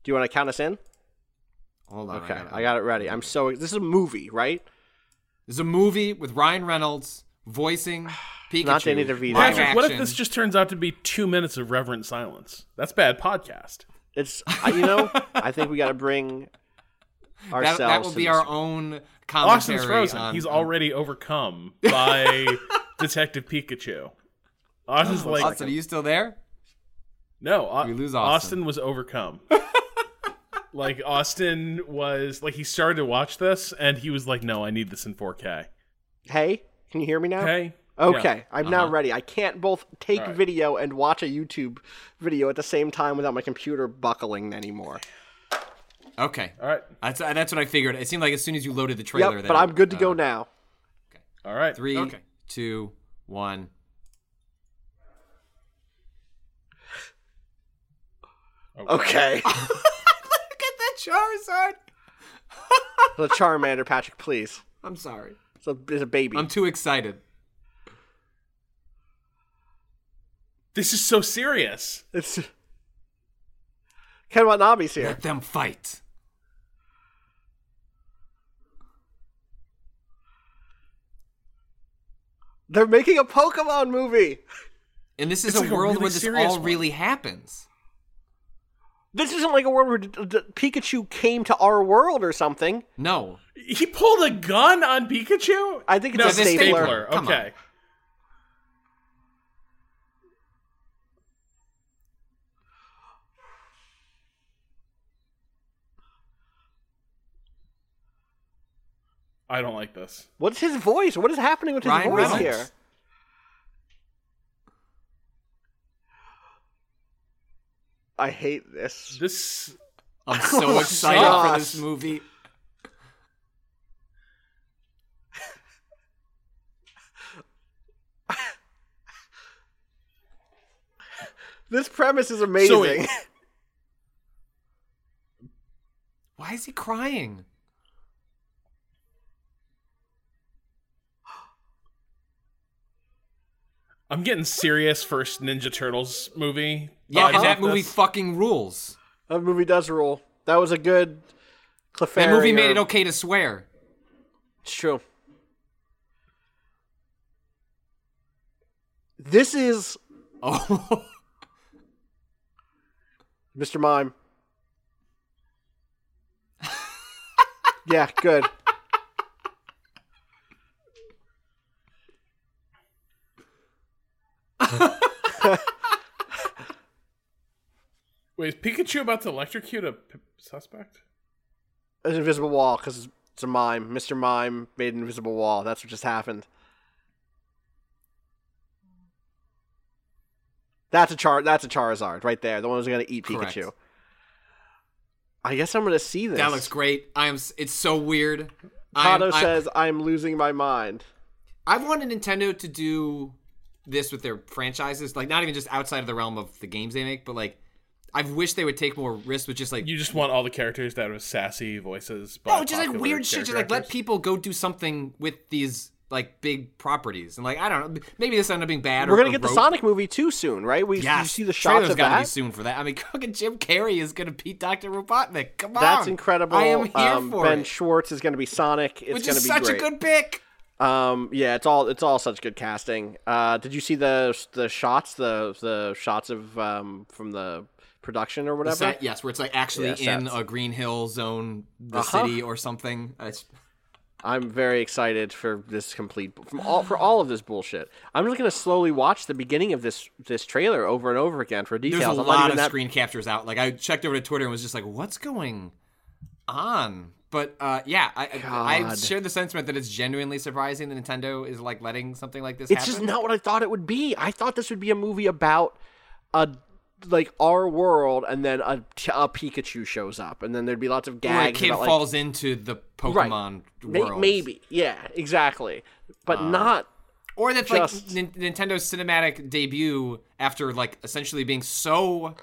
Do you want to count us in? Hold on. Okay, I got, I got it ready. I'm so. This is a movie, right? This is a movie with Ryan Reynolds voicing Pikachu. Not Danny DeVito. Patrick, what if this just turns out to be two minutes of reverent silence? That's bad podcast. It's you know I think we got to bring ourselves. That, that will be our own commentary. Austin's frozen. On, He's on... already overcome by Detective Pikachu. Austin's oh, like, Austin, are you still there? No, we lose Austin. Austin was overcome. like Austin was like he started to watch this and he was like, "No, I need this in 4K." Hey, can you hear me now? Hey. Okay, yeah. I'm uh-huh. now ready. I can't both take right. video and watch a YouTube video at the same time without my computer buckling anymore. Okay. All right. That's uh, that's what I figured. It seemed like as soon as you loaded the trailer. Yep, but I'm good to uh, go now. Okay. All right. Three, okay. two, one. Okay. okay. Look at that Charizard. the Charmander, Patrick, please. I'm sorry. It's a, it's a baby. I'm too excited. This is so serious. It's Ken Watanabe's here. Let them fight. They're making a Pokemon movie. And this is It's a like a world really where this all one. really happens. This isn't like a world where d- d- Pikachu came to our world or something. No. He pulled a gun on Pikachu? I think it's no, a the stapler. stapler. Come on. Okay. I don't like this. What's his voice? What is happening with his Ryan voice Reynolds. here? I hate this. This I'm oh so Oh, excited gosh. for this movie. This premise is amazing. wait. Why is he crying? I'm getting serious first Ninja Turtles movie. Yeah, vibes and that movie this. fucking rules. that movie does rule. That was a good cliffhanger. That movie made it um, okay to swear. It's true. This is Oh, Mr. Mime. yeah, good. Wait, is Pikachu about to electrocute a p- suspect? An invisible wall because it's a mime. Mr. Mime made an invisible wall. That's what just happened. That's a char. That's a Charizard right there. The one who's gonna eat Correct. Pikachu. I guess I'm gonna see this. that looks great. I am. It's so weird. I am- Pato I- says I'm losing my mind. I've wanted Nintendo to do this with their franchises, like not even just outside of the realm of the games they make, but like I've wished they would take more risks with just like You just want all the characters that have sassy voices. no, just like weird shit. Just like let people go do something with these like big properties, and like I don't know, maybe this ended up being bad. We're or, gonna or get the. Sonic movie too soon, right? We Yes, you see the Trailer's shots of gotta that. be soon for that. I mean, fucking Jim Carrey is gonna beat Doctor Robotnik. Come on, That's incredible. I am here um, for ben it. Schwartz is gonna be Sonic. It's which gonna is be such great. a good pick. Um, yeah, it's all it's all such good casting. Uh, did you see the the shots the the shots of um from the production or whatever? set, yes, where it's like actually Yeah, in a Green Hill zone, the Uh-huh. city or something. It's, I'm very excited for this complete from all for all of this bullshit. I'm just gonna slowly watch the beginning of this this trailer over and over again for details. there's a I'm lot of that- screen captures out. Like I checked over to Twitter and was just like, "What's going on?" But uh, yeah, I, I, I share the sentiment that it's genuinely surprising that Nintendo is like letting something like this It's happen. just not what I thought it would be. I thought this would be a movie about a like our world, and then a, a Pikachu shows up, and then there'd be lots of Where a gags. kid about, like, falls into the Pokemon May- world. maybe, yeah, exactly, but Uh, not. Or that Just- like Nin- Nintendo's cinematic debut after like essentially being so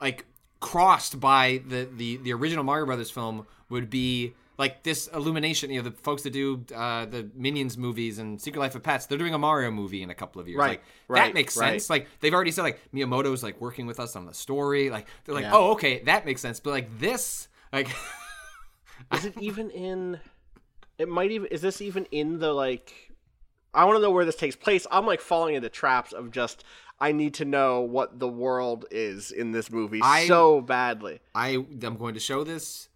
like crossed by the the the original Mario Brothers film would be like this illumination. You know, the folks that do uh, the Minions movies and Secret Life of Pets, they're doing a Mario movie in a couple of years. Right, like right, that makes right. sense. Like they've already said like Miyamoto's like working with us on the story. Like they're like, Yeah. oh okay, that makes sense. But like this, like Is it even in? It might even. Is this even in the like? I want to know where this takes place. I'm like falling into traps of just. I need to know what the world is in this movie I- so badly. I am going to show this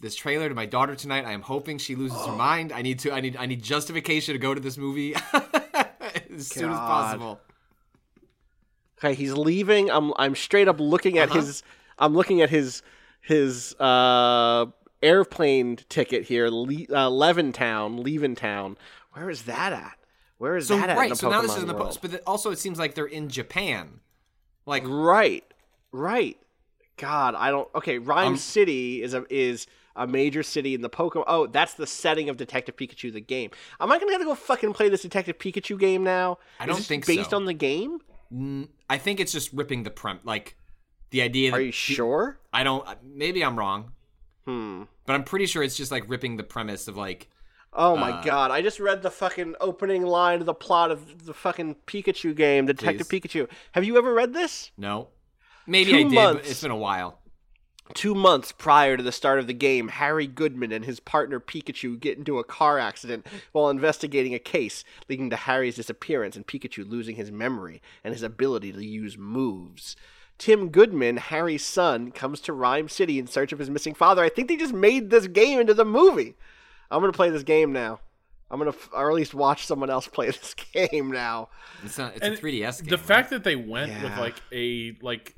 this trailer to my daughter tonight. I am hoping she loses her mind. I need to I need I need justification to go to this movie as soon as possible. Okay, he's leaving. I'm I'm straight up looking at Uh-huh. his I'm looking at his his uh airplane ticket here, Le- uh, Leventown, Leventown. Where is that at? Where is So that at? in right, the so now this is in the world? post, but also it seems like they're in Japan. Like Right, right. God, I don't. Okay, Rhyme Um, City is a is a major city in the Pokemon. Oh, that's the setting of Detective Pikachu, the game. Am I gonna have to go fucking play this Detective Pikachu game now? I don't think based so. on the game. I think it's just ripping the prem like the idea that Are you sure? I don't maybe I'm wrong, Hmm. but I'm pretty sure it's just like ripping the premise of like Oh my Uh, god! I just read the fucking opening line of the plot of the fucking Pikachu game, Detective Please. Pikachu. Have you ever read this? No, maybe Two I did, months. it's been a while. Two months prior to the start of the game, Harry Goodman and his partner Pikachu get into a car accident while investigating a case, leading to Harry's disappearance and Pikachu losing his memory and his ability to use moves. Tim Goodman, Harry's son, comes to Rhyme City in search of his missing father. I think they just made this game into the movie. I'm gonna play this game now. I'm gonna, f- or at least watch someone else play this game now. It's not. It's a 3DS game. The right? fact that they went with like a like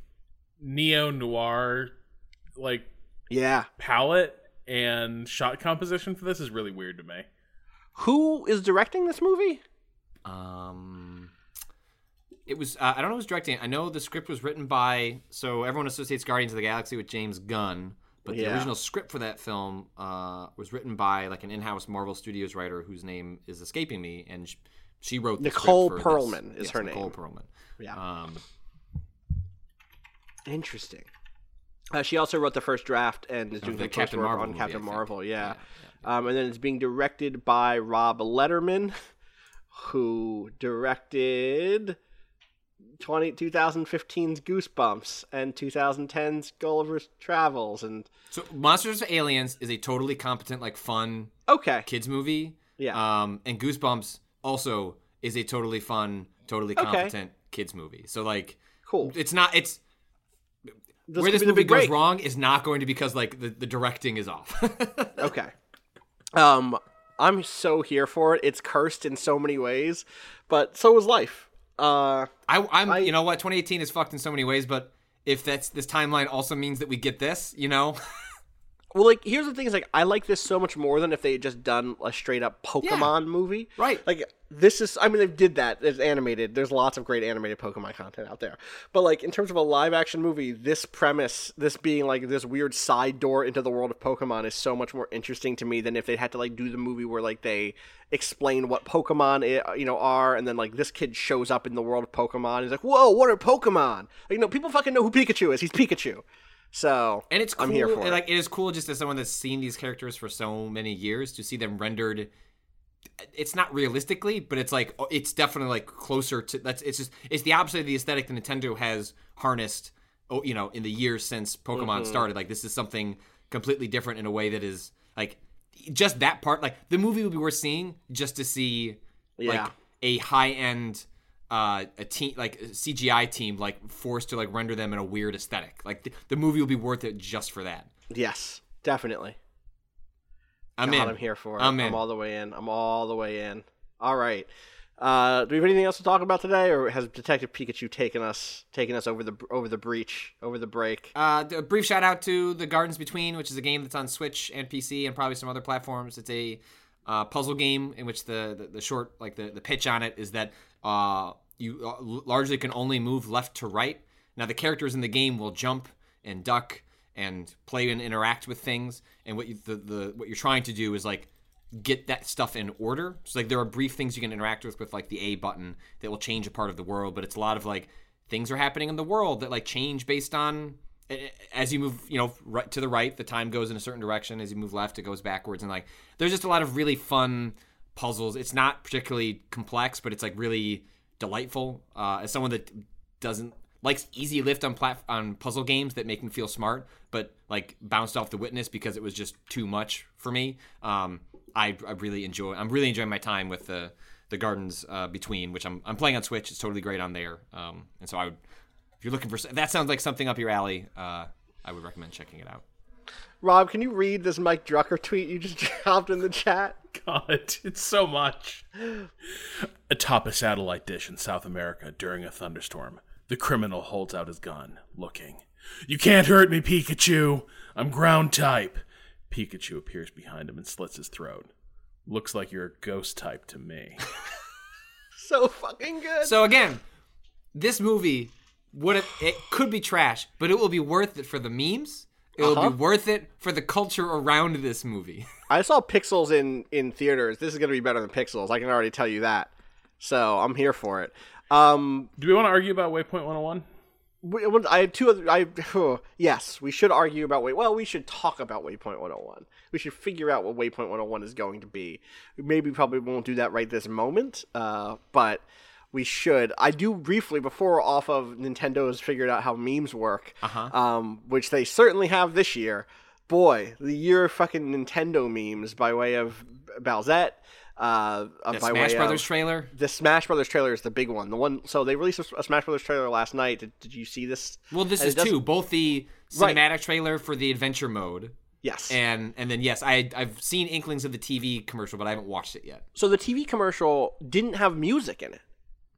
neo noir like Yeah. palette and shot composition for this is really weird to me. Who is directing this movie? Um, it was. Uh, I don't know who's directing. it. I know the script was written by. So everyone associates Guardians of the Galaxy with James Gunn, but the original script for that film uh, was written by like an in-house Marvel Studios writer whose name is escaping me, and sh- she wrote the script Nicole for this. Perlman is Yes, her Nicole name. Nicole Perlman. Yeah. Um, Interesting. Uh, she also wrote the first draft and is doing the Captain Marvel on movie, Captain. Marvel. Yeah. Yeah, Um, and then it's being directed by Rob Letterman, who directed 20, 2015's Goosebumps and 2010's Gulliver's Travels. And so Monsters of Aliens is a totally competent, like fun okay, kids movie. Yeah. Um, and Goosebumps also is a totally fun, totally Okay. competent kids movie. So like, cool. it's not. It's This where this movie goes wrong is not going to be because like the, the directing is off. Okay. Um, I'm so here for it. It's cursed in so many ways, but so is life. Uh, I, I'm, I- you know what, 2018 is fucked in so many ways, but if that's this timeline also means that we get this, you know, Well, like here's the thing: is like I like this so much more than if they had just done a straight up Pokemon movie. Right. Like this is, I mean, they did that. It's animated. There's lots of great animated Pokemon content out there. But like in terms of a live action movie, this premise, this being like this weird side door into the world of Pokemon, is so much more interesting to me than if they had to like do the movie where like they explain what Pokemon i- you know are, and then like this kid shows up in the world of Pokemon. He's like, whoa, what are Pokemon? Like, you know, people fucking know who Pikachu is. He's Pikachu. So and it's cool. I'm here for it. Like it is cool just as someone that's seen these characters for so many years to see them rendered. It's not realistically, but it's like it's definitely like closer to that's. It's just it's the opposite of the aesthetic that Nintendo has harnessed. Oh, you know, in the years since Pokemon Mm-hmm. started, like this is something completely different in a way that is like just that part. Like the movie would be worth seeing just to see Yeah. like a high end uh a team like a CGI team like forced to like render them in a weird aesthetic. Like the, the movie will be worth it just for that. yes, definitely. I'm God, in. I'm here for it. I'm I'm, all the way in. I'm all the way in. All right. Uh, do we have anything else to talk about today, or has Detective Pikachu taken us taken us over the over the breach over the break? Uh, a brief shout out to The Gardens Between, which is a game that's on Switch and PC and probably some other platforms. It's a uh, puzzle game in which the, the, the short, like the, the pitch on it is that uh, you uh, largely can only move left to right. Now, the characters in the game will jump and duck and play and interact with things. And what you, the, the what you're trying to do is like get that stuff in order. So like there are brief things you can interact with with like the A button that will change a part of the world, but it's a lot of like things are happening in the world that like change based on as you move, you know, right to the right, the time goes in a certain direction. As you move left, it goes backwards, and like there's just a lot of really fun puzzles. It's not particularly complex, but it's like really delightful. Uh, as someone that doesn't likes easy lift on plat- on puzzle games that make me feel smart, but like bounced off the witness because it was just too much for me. Um, I, I really enjoy. I'm really enjoying my time with the the gardens uh, between, which I'm I'm playing on Switch. It's totally great on there. Um, and so I would, if you're looking for that sounds like something up your alley, uh, I would recommend checking it out. Rob, can you read this Mike Drucker tweet you just dropped in the chat? God, it's so much. Atop a satellite dish in South America during a thunderstorm, the criminal holds out his gun, looking. You can't hurt me, Pikachu! I'm ground type. Pikachu appears behind him and slits his throat. Looks like you're a ghost type to me. So fucking good. So again, this movie would it could be trash, but it will be worth it for the memes. It will Uh-huh. be worth it for the culture around this movie. I saw Pixels in in theaters. This is gonna be better than Pixels. I can already tell you that. So I'm here for it. Um, Do we want to argue about Waypoint 101? we- I have two other. I yes, we should argue about wait. Well, we should talk about Waypoint 101. We should figure out what Waypoint 101 is going to be. Maybe probably won't do that right this moment, uh, but we should. I do briefly before off of Nintendo has figured out how memes work, Uh-huh. um, which they certainly have this year. Boy, the year of fucking Nintendo memes by way of Bowsette. Uh, The by Smash way Brothers of, trailer. the Smash Brothers trailer is the big one. The one. So they released a, Smash Brothers trailer last night. Did, did you see this? Well, this And is two. Both the Right. cinematic trailer for the adventure mode, Yes. and and then yes, I I've seen inklings of the TV commercial, but I haven't watched it yet. so the TV commercial didn't have music in it.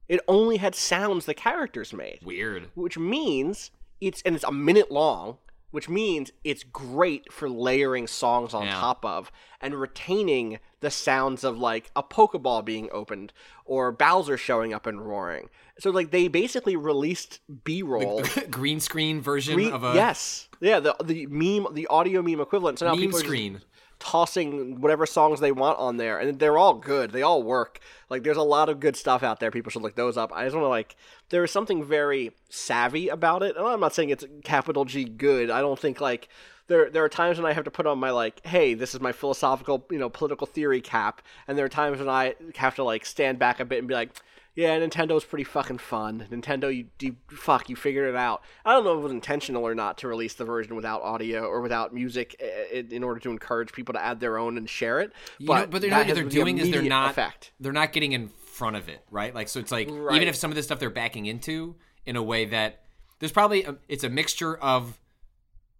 It only had sounds the characters made, Weird. which means it's and it's a minute long, which means it's great for layering songs on Yeah. top of and retaining the sounds of like a Pokeball being opened or Bowser showing up and roaring. So like they basically released B-roll. Green screen version Green- of a yes, yeah, the the meme, the audio meme equivalent. So now meme people are just screen. Tossing whatever songs they want on there, and they're all good. They all work. Like there's a lot of good stuff out there. People should look those up. I just want to like there is something very savvy about it, and I'm not saying it's capital G good. I don't think like. There, there are times when I have to put on my like, hey, this is my philosophical, you know, political theory cap, and there are times when I have to like stand back a bit and be like, yeah, Nintendo's pretty fucking fun. Nintendo, you, you fuck, you figured it out. I don't know if it was intentional or not to release the version without audio or without music in, in order to encourage people to add their own and share it. You But, know, but they're not, they're the doing is they're not effect. they're not getting in front of it, right? Like so, it's like Right. even if some of this stuff they're backing into in a way that there's probably a, it's a mixture of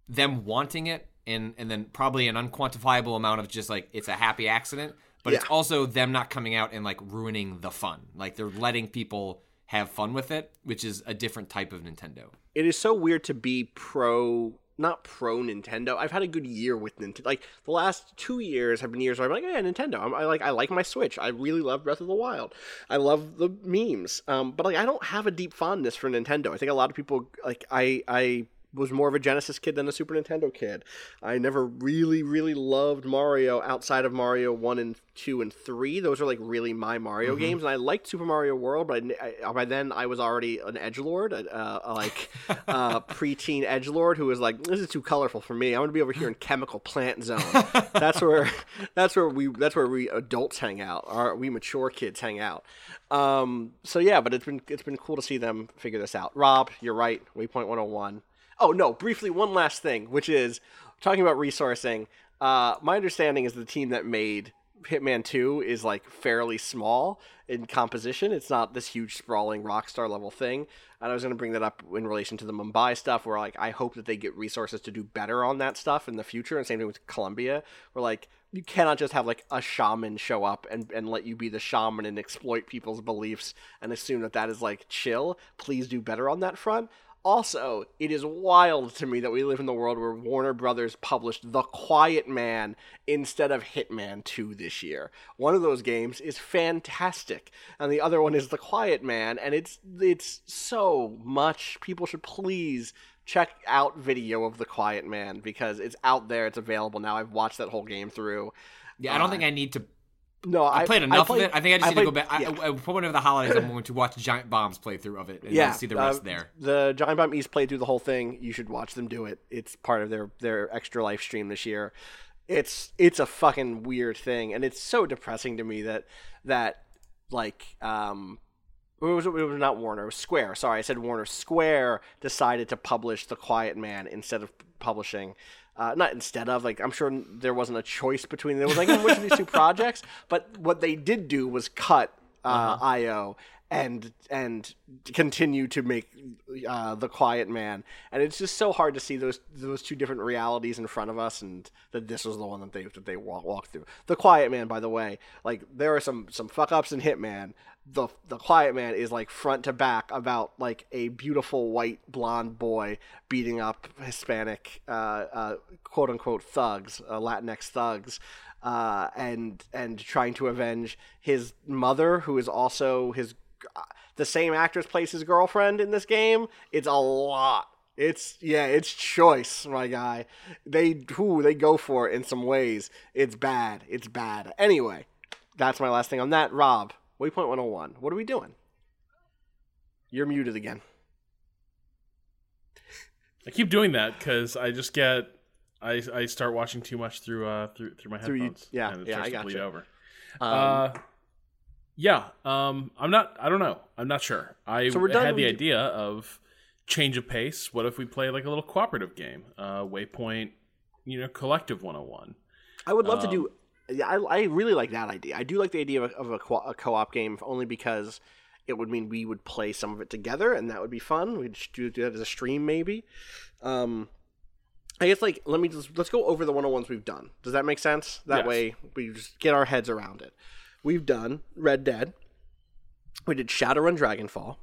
them wanting it and and then probably an unquantifiable amount of just like it's a happy accident, but it's also them not coming out and like ruining the fun. Like they're letting people have fun with it, which is a different type of Nintendo. It is so weird to be pro, not pro Nintendo. I've had a good year with Nintendo. Like the last two years have been years where I'm like, yeah, Nintendo. I'm, I like, I like my Switch. I really love Breath of the Wild. I love the memes. Um, but like, I don't have a deep fondness for Nintendo. I think a lot of people like, I, I was more of a Genesis kid than a Super Nintendo kid. I never really, really loved Mario outside of Mario one and two and three. Those are like really my Mario games, and I liked Super Mario World, but I, I, by then I was already an edge lord, uh, uh, like uh, preteen edge lord who was like, "This is too colorful for me. I want to be over here in Chemical Plant Zone." that's where, that's where we, that's where we adults hang out. Our we mature kids hang out. Um, so yeah, but it's been it's been cool to see them figure this out. Rob, you're right. Waypoint 101. Oh no, briefly one last thing, which is talking about resourcing. Uh, my understanding is the team that made Hitman 2 is like fairly small in composition. It's not this huge sprawling rockstar level thing. And I was going to bring that up in relation to the Mumbai stuff where like I hope that they get resources to do better on that stuff in the future and same thing with Colombia where like you cannot just have like a shaman show up and, and let you be the shaman and exploit people's beliefs and assume that that is like chill. Please do better on that front. Also, it is wild to me that we live in the world where Warner Brothers published The Quiet Man instead of Hitman 2 this year. One of those games is fantastic, and the other one is The Quiet Man, and it's it's so much. People should please check out video of The Quiet Man because it's out there, it's available now. I've watched that whole game through. Yeah, I don't uh, think I need to No, I played enough played- of it. I think I just need to go back. yeah. I, I, for one of the holidays, I'm going to watch Giant Bomb's playthrough of it and yeah, see the rest uh, there. The Giant Bomb East played through the whole thing. You should watch them do it. It's part of their their extra life stream this year. It's it's a fucking weird thing, and it's so depressing to me that that like um. It was, it was not Warner. It was Square. Sorry, I said Warner. Square decided to publish The Quiet Man instead of publishing, uh, not instead of. Like I'm sure there wasn't a choice between. There was like which of these two projects. But what they did do was cut uh, IO and and continue to make uh, the Quiet Man, and it's just so hard to see those those two different realities in front of us, and that this was the one that they that they walk, walked through. The Quiet Man, by the way, like there are some some fuck ups in Hitman. The the Quiet Man is like front to back about like a beautiful white blonde boy beating up Hispanic uh, uh, quote unquote thugs, uh, Latinx thugs uh, and and trying to avenge his mother, who is also his the same actress plays his girlfriend in this game. It's a lot. It's yeah, it's choice, my guy. They who they go for it in some ways. It's bad. It's bad. Anyway, that's my last thing on that. Rob, Waypoint 101. What are we doing? You're muted again. I keep doing that because I just get I I start watching too much through uh through through my Through you- headphones. yeah, and it yeah, starts I to bleed gotcha. over. Um, uh, yeah. Um, I'm not. I don't know. I'm not sure. I So had the idea of change of pace. What if we play like a little cooperative game? Uh, Waypoint, you know, Collective 101. I would love to Um, do. Yeah, I, I really like that idea. I do like the idea of, a- of a, co- a co-op game only because it would mean we would play some of it together, and that would be fun. We'd do, do that as a stream, maybe. Um, I guess like let me just let's go over the 101s we've done. Does that make sense? That Yes. way we just get our heads around it. We've done Red Dead. We did Shadowrun Dragonfall.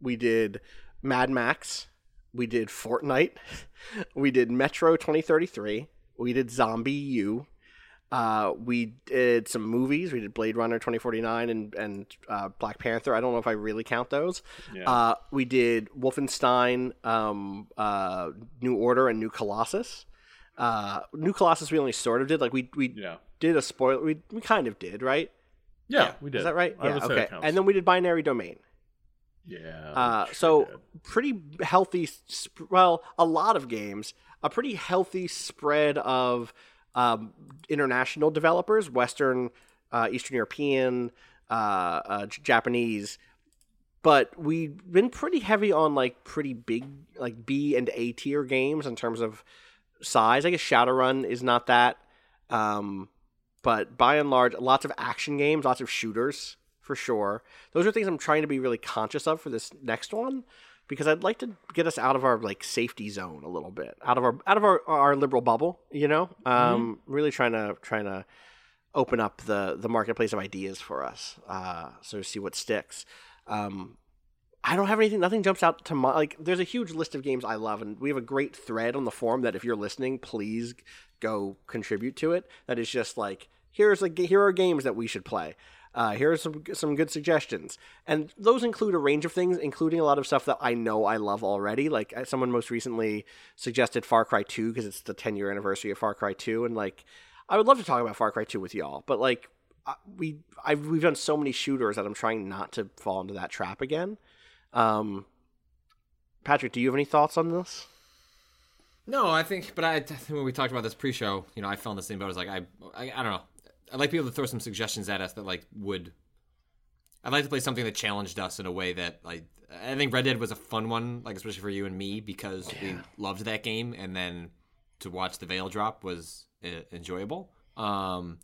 We did Mad Max. We did Fortnite. We did Metro 2033. We did ZombiU. Uh, we did some movies. We did Blade Runner 2049 and and uh, Black Panther. I don't know if I really count those. Yeah. Uh, we did Wolfenstein, um, uh, New Order, and New Colossus. Uh, New Colossus we only sort of did. Like we we yeah. did a spoiler. We we kind of did, right? Yeah, we did. Is that right? I yeah. Okay. And then we did Binary Domain. yeah. Uh, so did. pretty healthy. Sp- well, a lot of games. A pretty healthy spread of um, international developers, Western, uh, Eastern European, uh, uh, Japanese. But we've been pretty heavy on like pretty big, like B and A tier games in terms of size. I guess Shadowrun is not that. Um, but by and large, lots of action games, lots of shooters for sure. Those are things I'm trying to be really conscious of for this next one because I'd like to get us out of our like safety zone a little bit, out of our out of our, our liberal bubble. You know, um, really trying to trying to open up the the marketplace of ideas for us, uh, so to see what sticks. Um, I don't have anything. Nothing jumps out to my like. There's a huge list of games I love, and we have a great thread on the forum that if you're listening, please go contribute to it. That is just like here's like here are games that we should play. Uh, here are some some good suggestions, and those include a range of things, including a lot of stuff that I know I love already. Like uh, someone most recently suggested Far Cry Two because it's the 10 year anniversary of Far Cry Two, and like I would love to talk about Far Cry Two with y'all, but like we I've, we've done so many shooters that I'm trying not to fall into that trap again. Um, Patrick, do you have any thoughts on this? No, I think, but I, I think when we talked about this pre-show, you know, I felt the same boat. I was like, I, I, I don't know. I'd like people to throw some suggestions at us that like would. I'd like to play something that challenged us in a way that like I think Red Dead was a fun one, like especially for you and me because we loved that game, and then to watch the veil drop was uh, enjoyable. Um,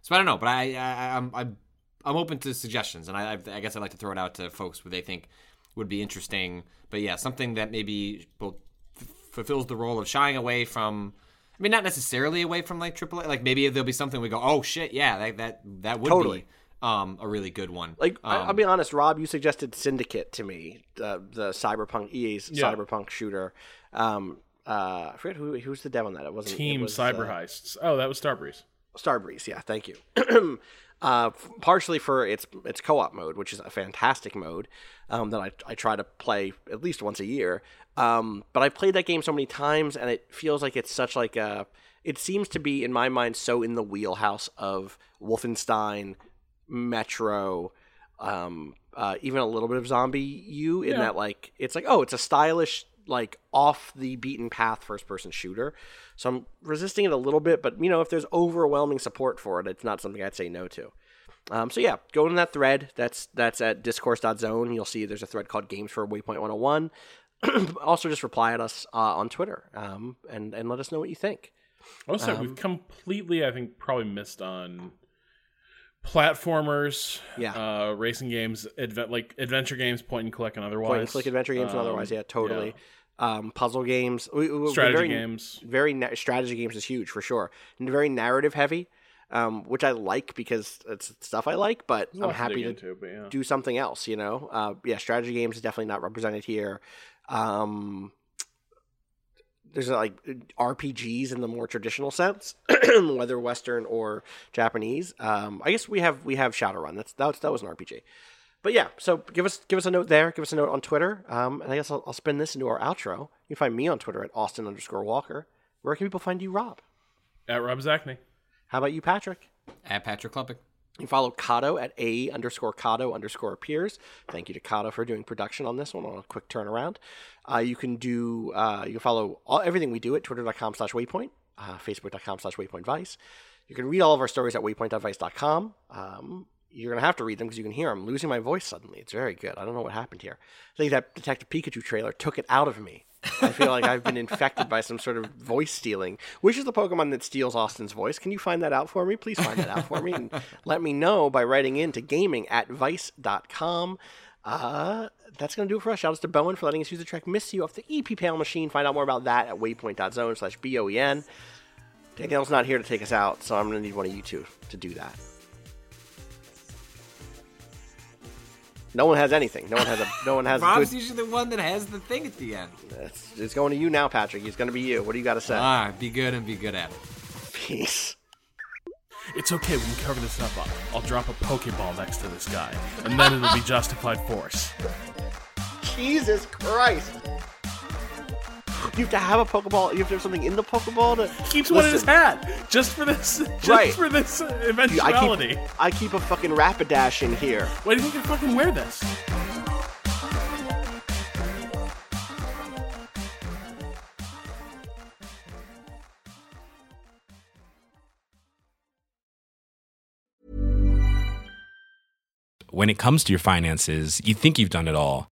so I don't know, but I, I I'm I'm I'm open to suggestions, and I I guess I'd like to throw it out to folks what they think would be interesting. But yeah, something that maybe both f- fulfills the role of shying away from. I mean, not necessarily away from like AAA. Like maybe there'll be something we go, oh shit, yeah, that that that would Totally. be um a really good one. Like, I, Um, I'll be honest, Rob, you suggested Syndicate to me, uh, the Cyberpunk EA's Yeah. Cyberpunk shooter. Um, uh, I forget who who's the dev on that. It wasn't it Team was, Cyber uh, Heists. Oh, that was Starbreeze. Starbreeze, yeah, thank you. uh, partially for its its co-op mode, which is a fantastic mode um, that I, I try to play at least once a year. Um, but I've played that game so many times, and it feels like it's such like a. It seems to be in my mind so in the wheelhouse of Wolfenstein, Metro, um, uh, even a little bit of ZombiU. In Yeah. that like it's like oh, it's a stylish like off the beaten path first person shooter. So I'm resisting it a little bit, but you know, if there's overwhelming support for it, it's not something I'd say no to. Um, so yeah, go in that thread. That's that's at discourse.zone. You'll see there's a thread called Games for Waypoint 101. also, just reply at us uh, on Twitter um, and and let us know what you think. Also, Um, we've completely, I think, probably missed on platformers, Yeah. uh, racing games, adve- like adventure games, point and click, and otherwise. Point and click adventure games and Um, otherwise, yeah, totally. Um, puzzle games, we, we, Strategy very, games. very na- strategy games is huge for sure, and very narrative heavy, um, which I like because it's stuff I like. But There's I'm to happy to but yeah. do something else. You know, uh, yeah, strategy games is definitely not represented here. Um, there's like RPGs in the more traditional sense, whether Western or Japanese. Um, I guess we have we have Shadowrun. That's that was, that was an RPG. But yeah, so give us give us a note there. Give us a note on Twitter. Um, and I guess I'll, I'll spin this into our outro. You can find me on Twitter at Austin underscore Walker. Where can people find you, Rob? At Rob Zacny. How about you, Patrick? at Patrick Klepek. You follow Kato at A underscore Kato underscore appears. Thank you to Kato for doing production on this one on a quick turnaround. Uh, you can do uh, you can follow all, everything we do at twitter.com slash waypoint, uh, facebook.com slash waypoint vice. You can read all of our stories at waypoint.vice.com. Um, you're going to have to read them because you can hear I'm losing my voice suddenly. It's very good. I don't know what happened here. I think that Detective Pikachu trailer took it out of me. I feel like I've been infected by some sort of voice stealing. Which is the Pokemon that steals Austin's voice? Can you find that out for me? Please find that out for me and let me know by writing in to gaming at vice.com. Uh, that's going to do it for us. Shout out to Boen for letting us use the track Miss You off the EP panel machine. Find out more about that at waypoint.zone slash B-O-E-N. Danielle's not here to take us out, so I'm going to need one of you two to do that. No one has anything. No one has a. No one has. Rob's good, usually the one that has the thing at the end. it's, it's going to you now, Patrick. It's going to be you. What do you got to say? All right, be good and be good at it. Peace. It's okay, we can cover this up. I'll, I'll drop a Pokeball next to this guy, and then it'll be justified force. Jesus Christ. You have to have a Pokeball. You have to have something in the Pokeball to. He keeps one in his Listen, hat just for this, just Right. for this dude, I eventuality. keep, I keep a fucking Rapidash in here. Why do you think I fucking wear this? When it comes to your finances, you think you've done it all.